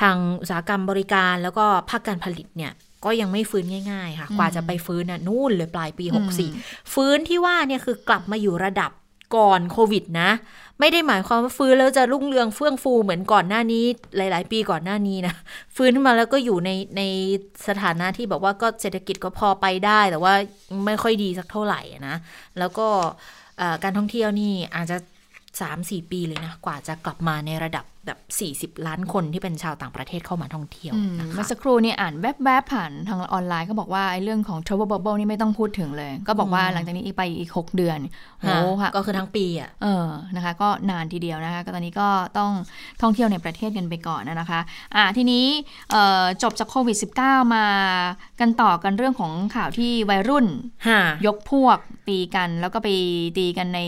Speaker 1: ทางอุตสาหกรรมบริการแล้วก็ภาคการผลิตเนี่ย ก็ยังไม่ฟื้นง่ายๆ ค่ะ กว่าจะไปฟื้นน่ะนู่นเลยปลายปี 64 ฟื้นที่ว่าเนี่ยคือกลับมาอยู่ระดับก่อนโควิดนะ ไม่ได้หมายความว่าฟื้นแล้วจะรุ่งเรืองเฟื่องฟูเหมือนก่อนหน้านี้ หลาย ๆ ปีก่อนหน้านี้นะ ฟื้นขึ้นมาแล้วก็อยู่ในในสถานะที่แบบว่าก็เศรษฐกิจก็พอไปได้ แต่ว่าไม่ค่อยดีสักเท่าไหร่นะ แล้วก็การท่องเที่ยวนี่อาจจะ 3-4 ปีเลยนะ กว่าจะกลับมาในระดับ แบบ40 ล้านคนที่เป็นชาวต่างประเทศเข้ามาท่องเที่ยวนะคะ
Speaker 2: เมื่อสักครู่นี่อ่านแวบๆผ่านทางออนไลน์ก็บอกว่าไอ้เรื่องของ travel bubble นี่ไม่ต้องพูดถึงเลย ก็บอกว่าหลังจากนี้อีกไปอีก 6 เดือน
Speaker 1: โอ้ค่ะก็คือทั้งปีอะ
Speaker 2: เออนะคะ ก็นานทีเดียวนะคะก็ตอนนี้ก็ต้องท่องเที่ยวในประเทศกันไปก่อนนะคะอ่าทีนี้จบจากโควิด -19 มากันต่อกันเรื่องของข่าวที่วัยรุ่นยกพวกตีกันแล้วก็ไปตีกันใน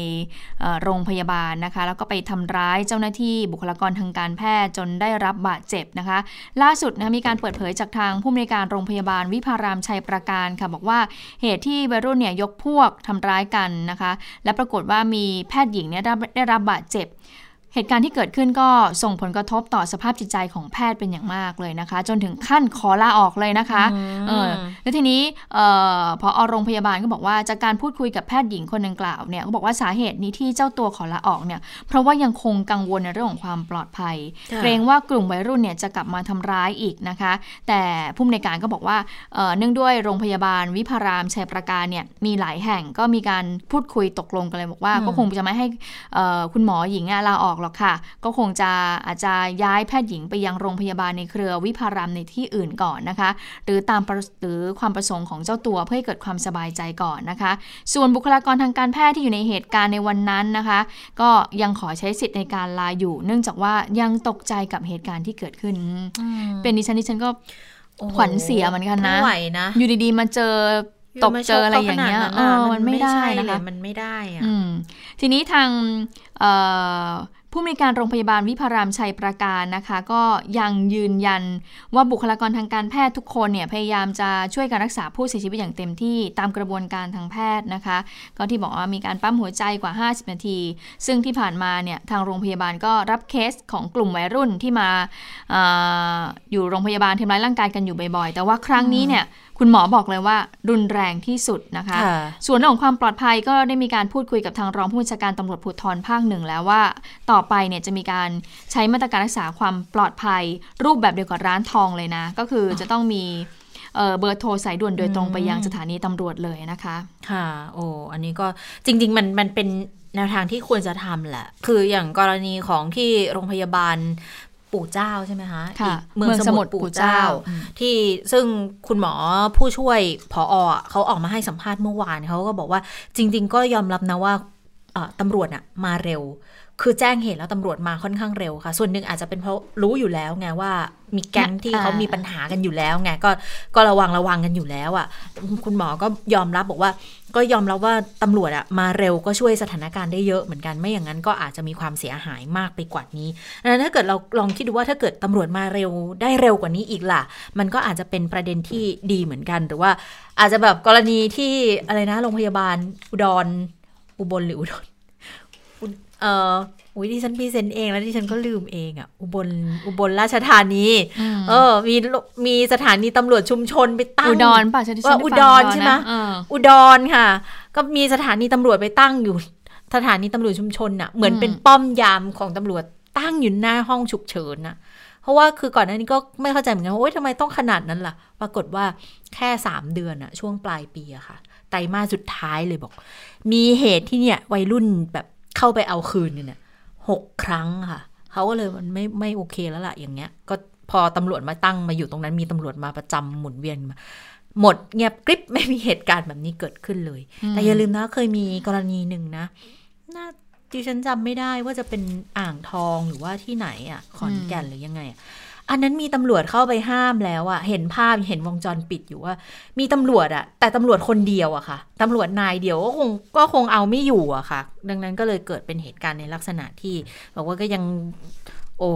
Speaker 2: โรงพยาบาลนะคะ แล้วก็ไปทำร้ายเจ้าหน้าที่บุคลากรทางการแพทย์จนได้รับบาดเจ็บนะคะ ล่าสุดนะมีการเปิดเผยจากทางผู้อำนวยการโรงพยาบาลวิพารามชัยประการค่ะบอกว่าเหตุที่วัยรุ่นเนี่ยยกพวกทำร้ายกันนะคะ และปรากฏว่ามีแพทย์หญิงเนี่ยได้รับบาดเจ็บ เหตุการณ์ที่เกิดขึ้นก็ส่งผลกระทบต่อสภาพจิตใจของแพทย์เป็นอย่างมากเลยนะคะ จนถึงขั้นขอลาออกเลยนะคะเออแล้วทีนี้พออโรงพยาบาลก็บอกว่าจากการพูดคุยกับแพทย์หญิงคนดังกล่าวเนี่ยเขาบอกว่าสาเหตุนี้ที่เจ้าตัวขอลาออกเนี่ยเพราะว่ายังคงกังวลในเรื่องของความปลอดภัย เกรงว่ากลุ่มวัยรุ่นเนี่ยจะกลับมาทำร้ายอีกนะคะ แต่ผู้ในการก็บอกว่าเนื่องด้วยโรงพยาบาลวิพารามชัยประการเนี่ยมีหลายแห่งก็มีการพูดคุยตกลงกันเลยบอกว่า ก็คงจะไม่ให้คุณหมอหญิงลาออกหรอกค่ะ ก็คงจะอาจจะย้ายแพทย์หญิงไปยังโรงพยาบาลในเครือวิพารามในที่อื่นก่อนนะคะ หรือตามหรือความประสงค์ของเจ้าตัวเพื่อให้เกิดความสบายใจก่อนนะคะ ส่วนบุคลากรทางการแพทย์ที่อยู่ในเหตุการณ์ในวันนั้นนะคะ ก็ยังขอใช้สิทธิ์ในการลาอยู่ เนื่องจากว่ายังตกใจกับเหตุการณ์ที่เกิดขึ้น เป็นดิฉันดิฉันก็ขวัญเสียเหมือนกันนะอยู่ดีๆมาเจอตกเจออะไรอย่างเงี้ยเออมันไม่ได้นะคะ
Speaker 1: มันไม่ได้อะ
Speaker 2: ทีนี้ทาง ผู้มีการโรงพยาบาลวิพารามชัยประการนะคะ ก็ยังยืนยันว่าบุคลากรทางการแพทย์ทุกคนเนี่ยพยายามจะช่วยการรักษาผู้เสียชีวิตอย่างเต็มที่ตามกระบวนการทางแพทย์นะคะ ก็ที่บอกว่ามีการปั๊มหัวใจกว่า 50 นาที ซึ่งที่ผ่านมาเนี่ยทางโรงพยาบาลก็รับเคสของกลุ่มวัยรุ่นที่มาออยู่โรงพยาบาลทำร้ายร่างกายกันอยู่บ่อยๆ แต่ว่าครั้งนี้เนี่ย คุณหมอบอกเลยว่า รุนแรงที่สุดนะคะ ส่วนเรื่องของความปลอดภัยก็ได้มีการพูดคุยกับทางรองผู้บัญชาการตำรวจภูธรภาคหนึ่งแล้วว่า ต่อไปเนี่ยจะมีการใช้มาตรการรักษาความปลอดภัย รูปแบบเดียวกับร้านทองเลยนะ ก็คือจะต้องมีเบอร์โทรสายด่วนโดยตรงไปยังสถานีตำรวจเลยนะคะ
Speaker 1: ค่ะ โอ้อันนี้ก็จริง ๆ มันมันเป็นแนวทางที่ควรจะทำแหละ คืออย่างกรณีของที่โรงพยาบาล ปู่เจ้าใช่ไหมคะ
Speaker 2: คะ
Speaker 1: เมืองสมุทรปู่เจ้า ที่ซึ่งคุณหมอผู้ช่วยผอเขาออกมาให้สัมภาษณ์เมื่อวานเขาก็บอกว่าจริง ๆ ก็ยอมรับนะว่าเอ่อตำรวจอะมาเร็ว คือแจ้งเหตุแล้วตำรวจมาค่อนข้างเร็วค่ะ ส่วนหนึ่งอาจจะเป็นเพราะรู้อยู่แล้วไงว่ามีแก๊งที่
Speaker 2: อ่า
Speaker 1: เขามีปัญหากันอยู่แล้วไงก็ก็ระวังระวังกันอยู่แล้วอะ่ะ คุณหมอก็ยอมรับบอกว่า ก็ยอมรับว่าตำรวจอะมาเร็วก็ช่วยสถานการณ์ได้เยอะเหมือนกันไม่อย่างนั้นก็อาจจะมีความเสียหายมากไปกว่านี้ดังนั้นถ้าเกิดเราลองคิดดูว่าถ้าเกิดตำรวจมาเร็วได้เร็วกว่านี้อีกล่ะ มันก็อาจจะเป็นประเด็นที่ดีเหมือนกันหรือว่าอาจจะแบบกรณีที่อะไรนะโรงพยาบาลอุดรอุบลหรืออุดรอุ เอ่ออุ้ยที่ฉันพรีเซนต์เองแล้วที่ฉันก็ลืมเองอะอุบลอุบลราชธานี
Speaker 2: ม
Speaker 1: เออ มีมีสถานีตำรวจชุมชนไปตั้ง
Speaker 2: อุดรป่ะฉันฉัน
Speaker 1: ว่า
Speaker 2: ได้
Speaker 1: อุ
Speaker 2: ฟัง
Speaker 1: ดรใช่ไหม
Speaker 2: นะเออ
Speaker 1: อุดรค่ะ ก็มีสถานีตำรวจไปตั้งอยู่ สถานีตำรวจชุมชนน่ะ เหมือน
Speaker 2: อืม
Speaker 1: เป็นป้อมยามของตำรวจตั้งอยู่หน้าห้องฉุกเฉินน่ะ เพราะว่าคือก่อนหน้านี้ก็ไม่เข้าใจเหมือนกันว่าโอ๊ยทำไมต้องขนาดนั้นล่ะ ปรากฏว่าแค่สามเดือนอะช่วงปลายปีอะค่ะ ไตรมาสสุดท้ายเลยบอก มีเหตุที่เนี่ยวัยรุ่นแบบ เข้าไปเอาคืนเนี่ยหกครั้งค่ะเขาก็เลยมันไม่ไม่โอเคแล้วล่ะอย่างเงี้ย ก็พอตำรวจมาตั้งมาอยู่ตรงนั้นมีตำรวจมาประจำหมุนเวียนมาหมดเงียบกริบไม่มีเหตุการณ์แบบนี้เกิดขึ้นเลย แต่อย่าลืมนะเคยมีกรณีหนึ่งนะน่าดิฉันจำไม่ได้ว่าจะเป็นอ่างทองหรือว่าที่ไหนอะขอนแก่นหรือยังไงอะ อันนั้นมีตำรวจเข้าไปห้ามแล้วอะเห็นภาพเห็นวงจรปิดอยู่ว่า มีตำรวจอะแต่ตำรวจคนเดียวอะค่ะตำรวจนายเดียวก็คงก็คงเอาไม่อยู่อะค่ะ ดังนั้นก็เลยเกิดเป็นเหตุการณ์ในลักษณะที่ บอกว่าก็ยัง โอ้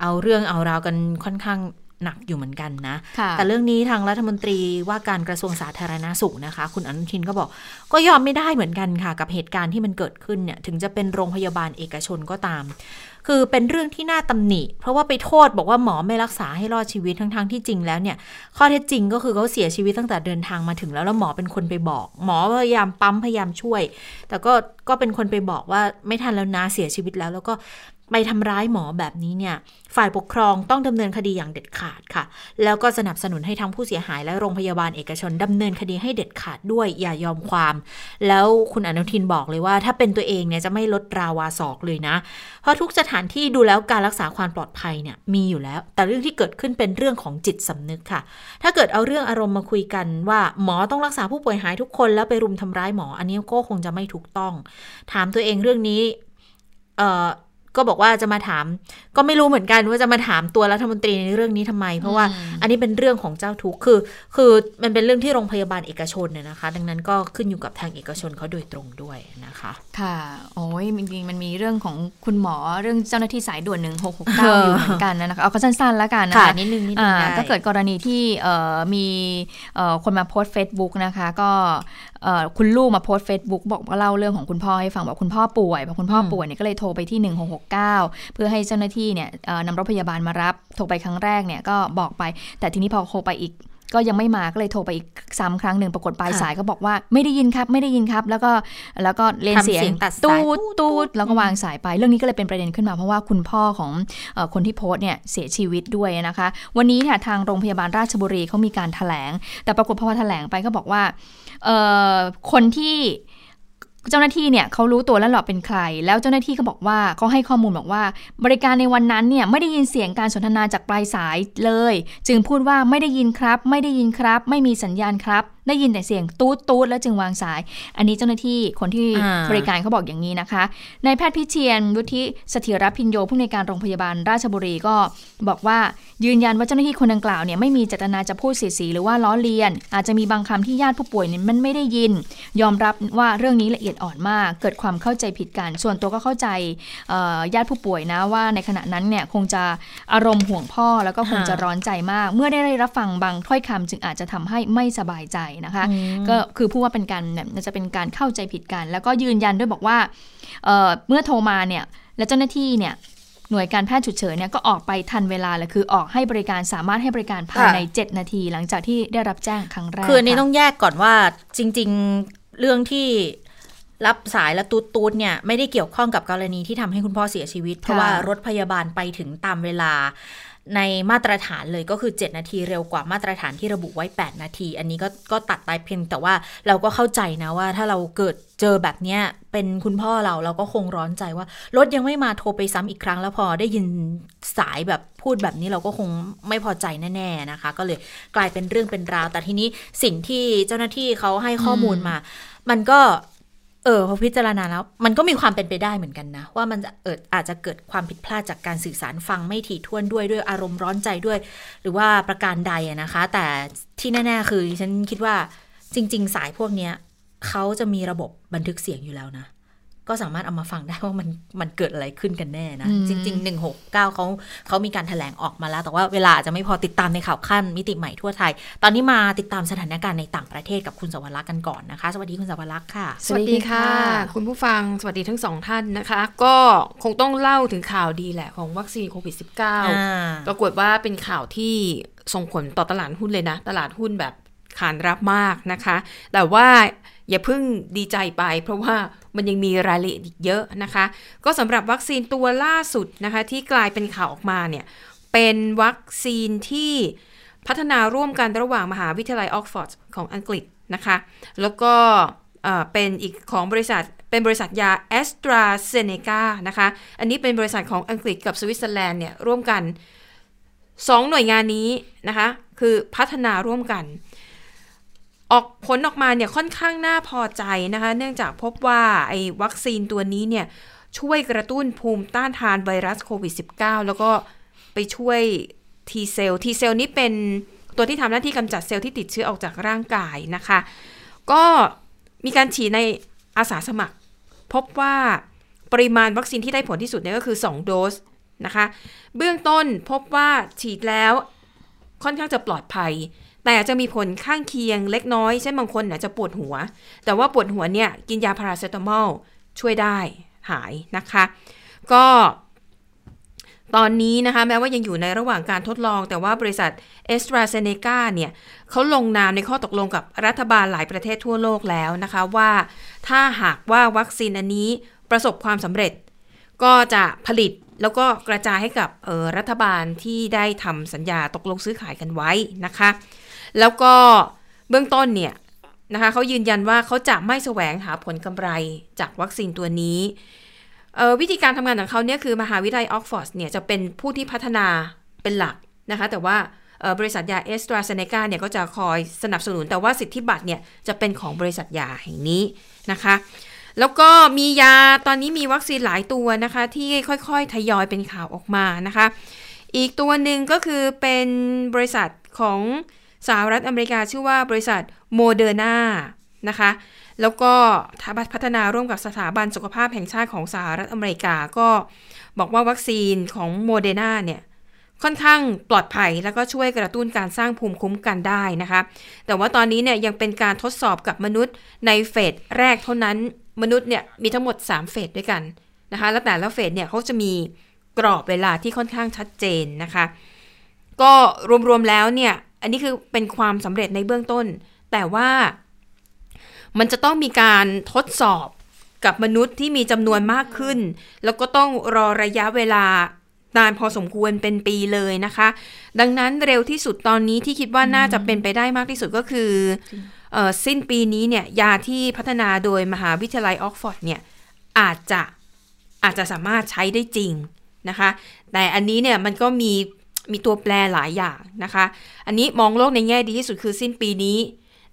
Speaker 1: เอาเรื่องเอาราวกันค่อนข้างหนักอยู่เหมือนกันนะ
Speaker 2: ค่ะ
Speaker 1: แต่เรื่องนี้ทางรัฐมนตรีว่าการกระทรวงสาธารณาสุขนะคะ คุณอนุทินก็บอก ก็ยอมไม่ได้เหมือนกันค่ะ กับเหตุการณ์ที่มันเกิดขึ้นเนี่ย ถึงจะเป็นโรงพยาบาลเอกชนก็ตาม คือเป็นเรื่องที่น่าตำหนิ เพราะว่าไปโทษบอกว่าหมอไม่รักษาให้รอดชีวิตทั้งๆที่จริงแล้วเนี่ย ข้อเท็จจริงก็คือเขาเสียชีวิตตั้งแต่เดินทางมาถึงแล้วแล้วหมอเป็นคนไปบอก หมอพยายามปั๊มพยายามช่วย แต่ก็ก็เป็นคนไปบอกว่าไม่ทันแล้วนะเสียชีวิตแล้ว แล้วก็ไปทำร้ายหมอแบบนี้เนี่ย ฝ่ายปกครองต้องดำเนินคดีอย่างเด็ดขาดค่ะ แล้วก็สนับสนุนให้ทั้งผู้เสียหายและโรงพยาบาลเอกชนดำเนินคดีให้เด็ดขาดด้วยอย่ายอมความ แล้วคุณอนุทินบอกเลยว่า ถ้าเป็นตัวเองเนี่ยจะไม่ลดราวาศอกเลยนะ เพราะทุกสถานที่ดูแล้วการรักษาความปลอดภัยเนี่ยมีอยู่แล้ว แต่เรื่องที่เกิดขึ้นเป็นเรื่องของจิตสำนึกค่ะ ถ้าเกิดเอาเรื่องอารมณ์มาคุยกันว่าหมอต้องรักษาผู้ป่วยหายทุกคนแล้วไปรุมทำร้ายหมอ อันนี้ก็คงจะไม่ถูกต้อง ถามตัวเองเรื่องนี้เอ่อ ก็บอกว่าจะมาถาม ก็ไม่รู้เหมือนกันว่าจะมาถามตัวรัฐมนตรีในเรื่องนี้ทำไม เพราะว่าอันนี้เป็นเรื่องของเจ้าทุกข์คือ คือมันเป็นเรื่องที่โรงพยาบาลเอกชนเนี่ยนะคะ ดังนั้นก็ขึ้นอยู่กับทางเอกชนเขาโดยตรงด้วยนะคะ
Speaker 2: ค่ะ โอ้ยจริงๆมันมีเรื่องของคุณหมอเรื่องเจ้าหน้าที่สายด่วน
Speaker 1: เออ
Speaker 2: 1669อยู่เหมือนกันนะคะเอาก็สั้นๆแล้วกันนะ
Speaker 1: ค่ะ
Speaker 2: คะ
Speaker 1: นิดนึงนิดนึ
Speaker 2: อ่าง
Speaker 1: ได้
Speaker 2: ก็เกิดกรณีที่เอ่อมีเอ่อคนมาโพสต์ Facebook นะคะ ก็เอ่อ คุณลูกมาโพสต์ Facebook บอกว่าเล่าเรื่องของคุณพ่อให้ฟังบอกคุณพ่อป่วยพอคุณพ่อป่วยเนี่ยก็เลยโทรไปที่ 1669 เพื่อให้เจ้าหน้าที่เนี่ยเอ่อนำรถพยาบาลมารับโทรไปครั้งแรกเนี่ยก็บอกไป แต่ทีนี้พอโทรไปอีก ก็ยังไม่มาก็เลยโทรไปอีกซ้ำครั้งหนึ่งปรากฏปลาย
Speaker 1: ค่ะ
Speaker 2: สายก็บอกว่าไม่ได้ยินครับไม่ได้ยินครับ แล้วก็แล้วก็เลน
Speaker 1: ทำ
Speaker 2: เสียง
Speaker 1: เสียงตัดสาย
Speaker 2: ตู
Speaker 1: ตู
Speaker 2: ด
Speaker 1: ด
Speaker 2: ตู
Speaker 1: ตู
Speaker 2: ด
Speaker 1: ด
Speaker 2: แล้วก็วางสายไป เรื่องนี้ก็เลยเป็นประเด็นขึ้นมาเพราะว่าคุณพ่อของเออคนที่โพสต์เนี่ยเสียชีวิตด้วยนะคะ วันนี้เนี่ยทางโรงพยาบาลราชบุรีเขามีการถแถลง แต่ปรากฏพอแถลงไปก็บอกว่าเอ่อคนที่ เจ้าหน้าที่เนี่ยเขารู้ตัวแล้วหรอเป็นใคร แล้วเจ้าหน้าที่ก็บอกว่าเขาให้ข้อมูลบอกว่า บริการในวันนั้นเนี่ยไม่ได้ยินเสียงการสนทนาจากปลายสายเลย จึงพูดว่าไม่ได้ยินครับ ไม่ได้ยินครับ ไม่มีสัญญาณครับ ได้ยินแต่เสียงตูดตูดแล้วจึงวางสาย อันนี้เจ้าหน้าที่คนที่
Speaker 1: อ่า
Speaker 2: บริการเขาบอกอย่างนี้นะคะนายแพทย์พิเชียนวุฒิเสถียรพินโยผู้ในวยการโรงพยาบาลราชบุรีก็บอกว่ายืนยันว่าเจ้าหน้าที่คนดังกล่าวเนี่ยไม่มีเจตนาจะพูดเสียดสีหรือว่าล้อเลียน อาจจะมีบางคำที่ญาติผู้ป่วยเนี่ยมันไม่ได้ยิน ยอมรับว่าเรื่องนี้ละเอียดอ่อนมาก เกิดความเข้าใจผิดกัน ส่วนตัวก็เข้าใจเอ่อญาติผู้ป่วยนะว่าในขณะนั้นเนี่ยคงจะอารมณ์ห่วงพ่อแล้วก็คงจะร้อนใจมาก เมื่อได้รับฟังบางถ้อยคำจึงอาจจะทำให้ไม่สบายใจนะคะ ก็คือพูดว่าเป็นการแบบน่าจะเป็นการเข้าใจผิดกัน แล้วก็ยืนยันด้วยบอกว่าเอ่อเมื่อโทรมาเนี่ยและเจ้าหน้าที่เนี่ยหน่วยการแพทย์ฉุกเฉินเนี่ยก็ออกไปทันเวลาเลยคือออกให้บริการสามารถให้บริการภายใน 7 นาที หลังจากที่ได้รับแจ้งครั้งแรก
Speaker 1: คืออันนี้ะต้องแยกก่อนว่าจริง ๆเรื่องที่รับสายและตูดตูดเนี่ยไม่ได้เกี่ยวข้องกับกรณีที่ทำให้คุณพ่อเสียชีวิต เพราะว่ารถพยาบาลไปถึงตามเวลา ในมาตรฐานเลยก็คือ 7 นาทีเร็วกว่ามาตรฐานที่ระบุไว้ 8 นาที อันนี้ก็ก็ตัดไปเพียงแต่ว่าเราก็เข้าใจนะว่าถ้าเราเกิดเจอแบบเนี้ยเป็นคุณพ่อเราเราก็คงร้อนใจว่า รถยังไม่มาโทรไปซ้ำอีกครั้งแล้วพอได้ยินสายแบบพูดแบบนี้เราก็คงไม่พอใจแน่ ๆนะคะ ก็เลยกลายเป็นเรื่องเป็นราว แต่ทีนี้สิ่งที่เจ้าหน้าที่เขาให้ข้อมูลมา มันก็ เออพอพิจารณาแล้ว มันก็มีความเป็นไปได้เหมือนกันนะ ว่ามันเอออาจจะเกิดความผิดพลาดจากการสื่อสารฟังไม่ถี่ถ้วนด้วยด้วยอารมณ์ร้อนใจด้วย หรือว่าประการใดนะคะ แต่ที่แน่ ๆ คือฉันคิดว่าจริง ๆ สายพวกเนี้ยเขาจะมีระบบบันทึกเสียงอยู่แล้วนะ ก็สามารถเอามาฟังได้ว่ามันมันเกิดอะไรขึ้นกันแน่นะ
Speaker 2: อืม
Speaker 1: จริง ๆ 169เขาเขามีการถแถลงออกมาแล้ว แต่ว่าเวลาอาจจะไม่พอติดตามในข่าวขั้นมิติใหม่ทั่วไทย ตอนนี้มาติดตามสถานการณ์ในต่างประเทศกับคุณสวรักษ์กันก่อนนะคะ สวัสดีคุณสวรักษ์ค่ะ
Speaker 2: ส
Speaker 6: ส
Speaker 2: วั
Speaker 6: วั
Speaker 2: ส
Speaker 6: ส
Speaker 2: ดี
Speaker 6: ดี
Speaker 2: ค่ะ
Speaker 6: ค่ะ คุณผู้ฟังสวัสดีทั้งสองท่านนะคะ ก็คงต้องเล่าถึงข่าวดีแหละของวัคซีนโควิด -19 ปรากฏว่าเป็นข่าวที่ส่งผลต่อตลาดหุ้นเลยนะ ตลาดหุ้นแบบขานรับมากนะคะ แต่ว่า อย่าเพิ่งดีใจไป เพราะว่ามันยังมีรายละเอียดอีกเยอะนะคะ ก็สำหรับวัคซีนตัวล่าสุดนะคะที่กลายเป็นข่าวออกมาเนี่ยเป็นวัคซีนที่พัฒนาร่วมกันระหว่างมหาวิทยาลัยออกซ์ฟอร์ดของอังกฤษนะคะ แล้วก็เป็นอีกของบริษัทเป็นบริษัทยา AstraZeneca นะคะ อันนี้เป็นบริษัทของอังกฤษกับสวิตเซอร์แลนด์เนี่ยร่วมกันสองหน่วยงานนี้นะคะ คือพัฒนาร่วมกัน ออกผลออกมาเนี่ยค่อนข้างน่าพอใจนะคะ เนื่องจากพบว่าไอ้วัคซีนตัวนี้เนี่ยช่วยกระตุ้นภูมิต้านทานไวรัสโควิด -19 แล้วก็ไปช่วย T เซลล์ T เซลล์นี้เป็นตัวที่ทำหน้าที่กำจัดเซลล์ที่ติดเชื้อออกจากร่างกายนะคะ ก็มีการฉีดในอาสาสมัคร พบว่าปริมาณวัคซีนที่ได้ผลที่สุดเนี่ยก็คือ 2 โดสนะคะ เบื้องต้นพบว่าฉีดแล้วค่อนข้างจะปลอดภัย แต่จะมีผลข้างเคียงเล็กน้อย เช่นบางคนเนี่ยจะปวดหัว แต่ว่าปวดหัวเนี่ยกินยาพาราเซตามอลช่วยได้หายนะคะ ก็ตอนนี้นะคะแม้ว่ายังอยู่ในระหว่างการทดลอง แต่ว่าบริษัท a s t r a z เซ e c a เนี่ยเขาลงนามในข้อตกลงกับรัฐบาลหลายประเทศทั่วโลกแล้วนะคะว่า ถ้าหากว่าวัคซีนอันนี้ประสบความสำเร็จ ก็จะผลิตแล้วก็กระจายให้กับออรัฐบาลที่ได้ทำสัญญาตกลงซื้อขายกันไว้นะคะ แล้วก็เบื้องต้นเนี่ยนะคะเขายืนยันว่าเขาจะไม่แสวงหาผลกำไรจากวัคซีนตัวนี้วิธีการทำงานของเขาเนี่ยคือมหาวิทยาลัยออกฟอร์ดเนี่ยจะเป็นผู้ที่พัฒนาเป็นหลักนะคะแต่ว่าบริษัทยาเอสตราเซเนกาเนี่ยก็จะคอยสนับสนุน แต่ว่าสิทธิบัตรเนี่ยจะเป็นของบริษัทยาแห่งนี้นะคะ แล้วก็มียาตอนนี้มีวัคซีนหลายตัวนะคะ ที่ค่อยๆ ทยอยเป็นข่าวออกมานะคะ อีกตัวหนึ่งก็คือเป็นบริษัทของ สหรัฐอเมริกาชื่อว่าบริษัทโมเดอร์นานะคะแล้วก็พัฒนาร่วมกับสถาบันสุขภาพแห่งชาติของสหรัฐอเมริกาก็บอกว่าวัคซีนของโมเดอร์นาเนี่ยค่อนข้างปลอดภัยแล้วก็ช่วยกระตุ้นการสร้างภูมิคุ้มกันได้นะคะ แต่ว่าตอนนี้เนี่ยยังเป็นการทดสอบกับมนุษย์ในเฟสแรกเท่านั้นมนุษย์เนี่ยมีทั้งหมด 3 เฟสด้วยกันนะคะ แล้วแต่ละเฟสเนี่ยเขาจะมีกรอบเวลาที่ค่อนข้างชัดเจนนะคะ ก็รวมๆแล้วเนี่ย อันนี้คือเป็นความสำเร็จในเบื้องต้น แต่ว่ามันจะต้องมีการทดสอบกับมนุษย์ที่มีจำนวนมากขึ้น แล้วก็ต้องรอระยะเวลานานพอสมควรเป็นปีเลยนะคะ ดังนั้นเร็วที่สุดตอนนี้ที่คิดว่าน่าจะเป็นไปได้มากที่สุดก็คือเออสิ้นปีนี้เนี่ยยาที่พัฒนาโดยมหาวิทยาลัยออกฟอร์ดเนี่ยอาจจะอาจจะสามารถใช้ได้จริงนะคะ แต่อันนี้เนี่ยมันก็มี มีตัวแปรหลายอย่างนะคะ อันนี้มองโลกในแง่ดีที่สุดคือสิ้นปีนี้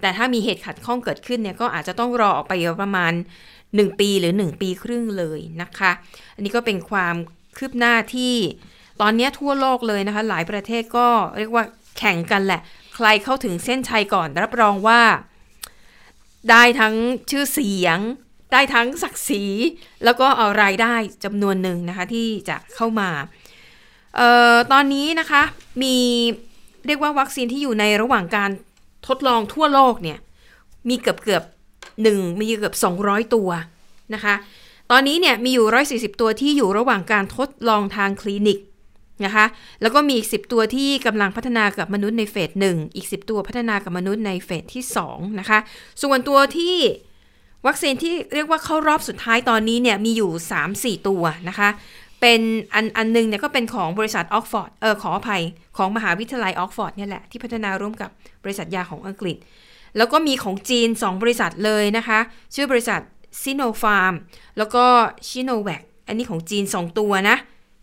Speaker 6: แต่ถ้ามีเหตุขัดข้องเกิดขึ้นเนี่ยก็อาจจะต้องรอออกไปประมาณ 1 ปีหรือ 1 ปีครึ่งเลยนะคะ อันนี้ก็เป็นความคืบหน้าที่ตอนนี้ทั่วโลกเลยนะคะ หลายประเทศก็เรียกว่าแข่งกันแหละ ใครเข้าถึงเส้นชัยก่อน รับรองว่า ได้ทั้งชื่อเสียง ได้ทั้งศักดิ์ศรี แล้วก็เอารายได้จำนวนหนึ่งนะคะที่จะเข้ามา เอ่อตอนนี้นะคะมีเรียกว่าวัคซีนที่อยู่ในระหว่างการทดลองทั่วโลกเนี่ย มีเกือบเกือบหนึ่งมีเกือบ 200 ตัวนะคะ ตอนนี้เนี่ยมีอยู่ 140 ตัวที่อยู่ระหว่างการทดลองทางคลินิกนะคะ แล้วก็มีอีก 10 ตัวที่กำลังพัฒนากับมนุษย์ในเฟสหนึ่งอีก 10 ตัวพัฒนากับมนุษย์ในเฟสที่2นะคะ ส่วนตัวที่วัคซีนที่เรียกว่าเข้ารอบสุดท้ายตอนนี้เนี่ยมีอยู่ 3-4 ตัวนะคะ เป็นอันอันหนึงเนี่ยก็เป็นของบริษัทออกซ์ฟอร์ดเออขออภัยของมหาวิทยาลัยออกซ์ฟอร์ดเนี่ยแหละ ที่พัฒนาร่วมกับบริษัทยาของอังกฤษ แล้วก็มีของจีน 2 บริษัทเลยนะคะ ชื่อบริษัทซิโนฟาร์มแล้วก็ซิโนแวคอันนี้ของจีน 2 ตัวนะ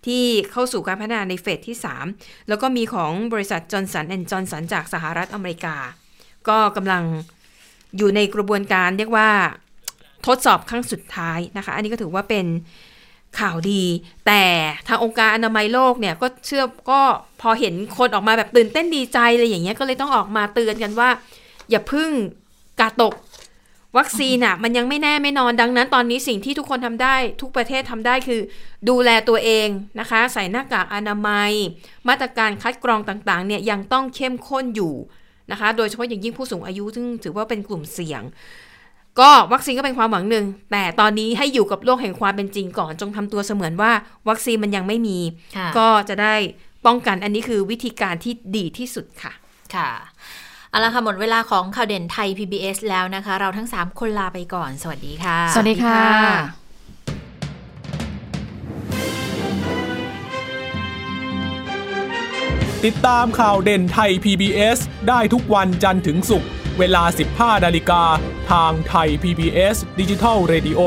Speaker 6: ที่เข้าสู่การพัฒนาในเฟสที่ 3 แล้วก็มีของบริษัทจอร์นสันแอนด์จอร์นสันจากสหรัฐอเมริกา ก็กำลังอยู่ในกระบวนการเรียกว่าทดสอบครั้งสุดท้ายนะคะ อันนี้ก็ถือว่าเป็น ข่าวดี แต่ทางองค์การอนามัยโลกเนี่ยก็เชื่อก็พอเห็นคนออกมาแบบตื่นเต้นดีใจอะไรอย่างเงี้ยก็เลยต้องออกมาเตือนกันว่า อย่าพึ่งกาตกวัคซีนอะมันยังไม่แน่ไม่นอนดังนั้นตอนนี้สิ่งที่ทุกคนทำได้ ทุกประเทศทำได้คือ ดูแลตัวเองนะคะ ใส่หน้ากากอนามัย มาตรการคัดกรองต่างๆเนี่ยยังต้องเข้มข้นอยู่นะคะ โดยเฉพาะอย่างยิ่งผู้สูงอายุซึ่งถือว่าเป็นกลุ่มเสี่ยง ก็วัคซีนก็เป็นความหวังหนึ่ง แต่ตอนนี้ให้อยู่กับโลกแห่งความเป็นจริงก่อน จงทำตัวเสมือนว่าวัคซีนมันยังไม่มี
Speaker 1: ค่ะ
Speaker 6: ก็จะได้ป้องกันอันนี้คือวิธีการที่ดีที่สุดค่ะ
Speaker 1: ค่ะเอาละค่ะหมดเวลาของข่าวเด่นไทย PBS แล้วนะคะ เราทั้ง 3 คนลาไปก่อน สวัสดีค่ะ
Speaker 2: สวัสดีค่ะ
Speaker 7: ติดตามข่าวเด่นไทย PBS ได้ทุกวันจันทร์ถึงศุกร์ เวลา 15นาฬิกา ทางไทย PBS ดิจิทัล Radio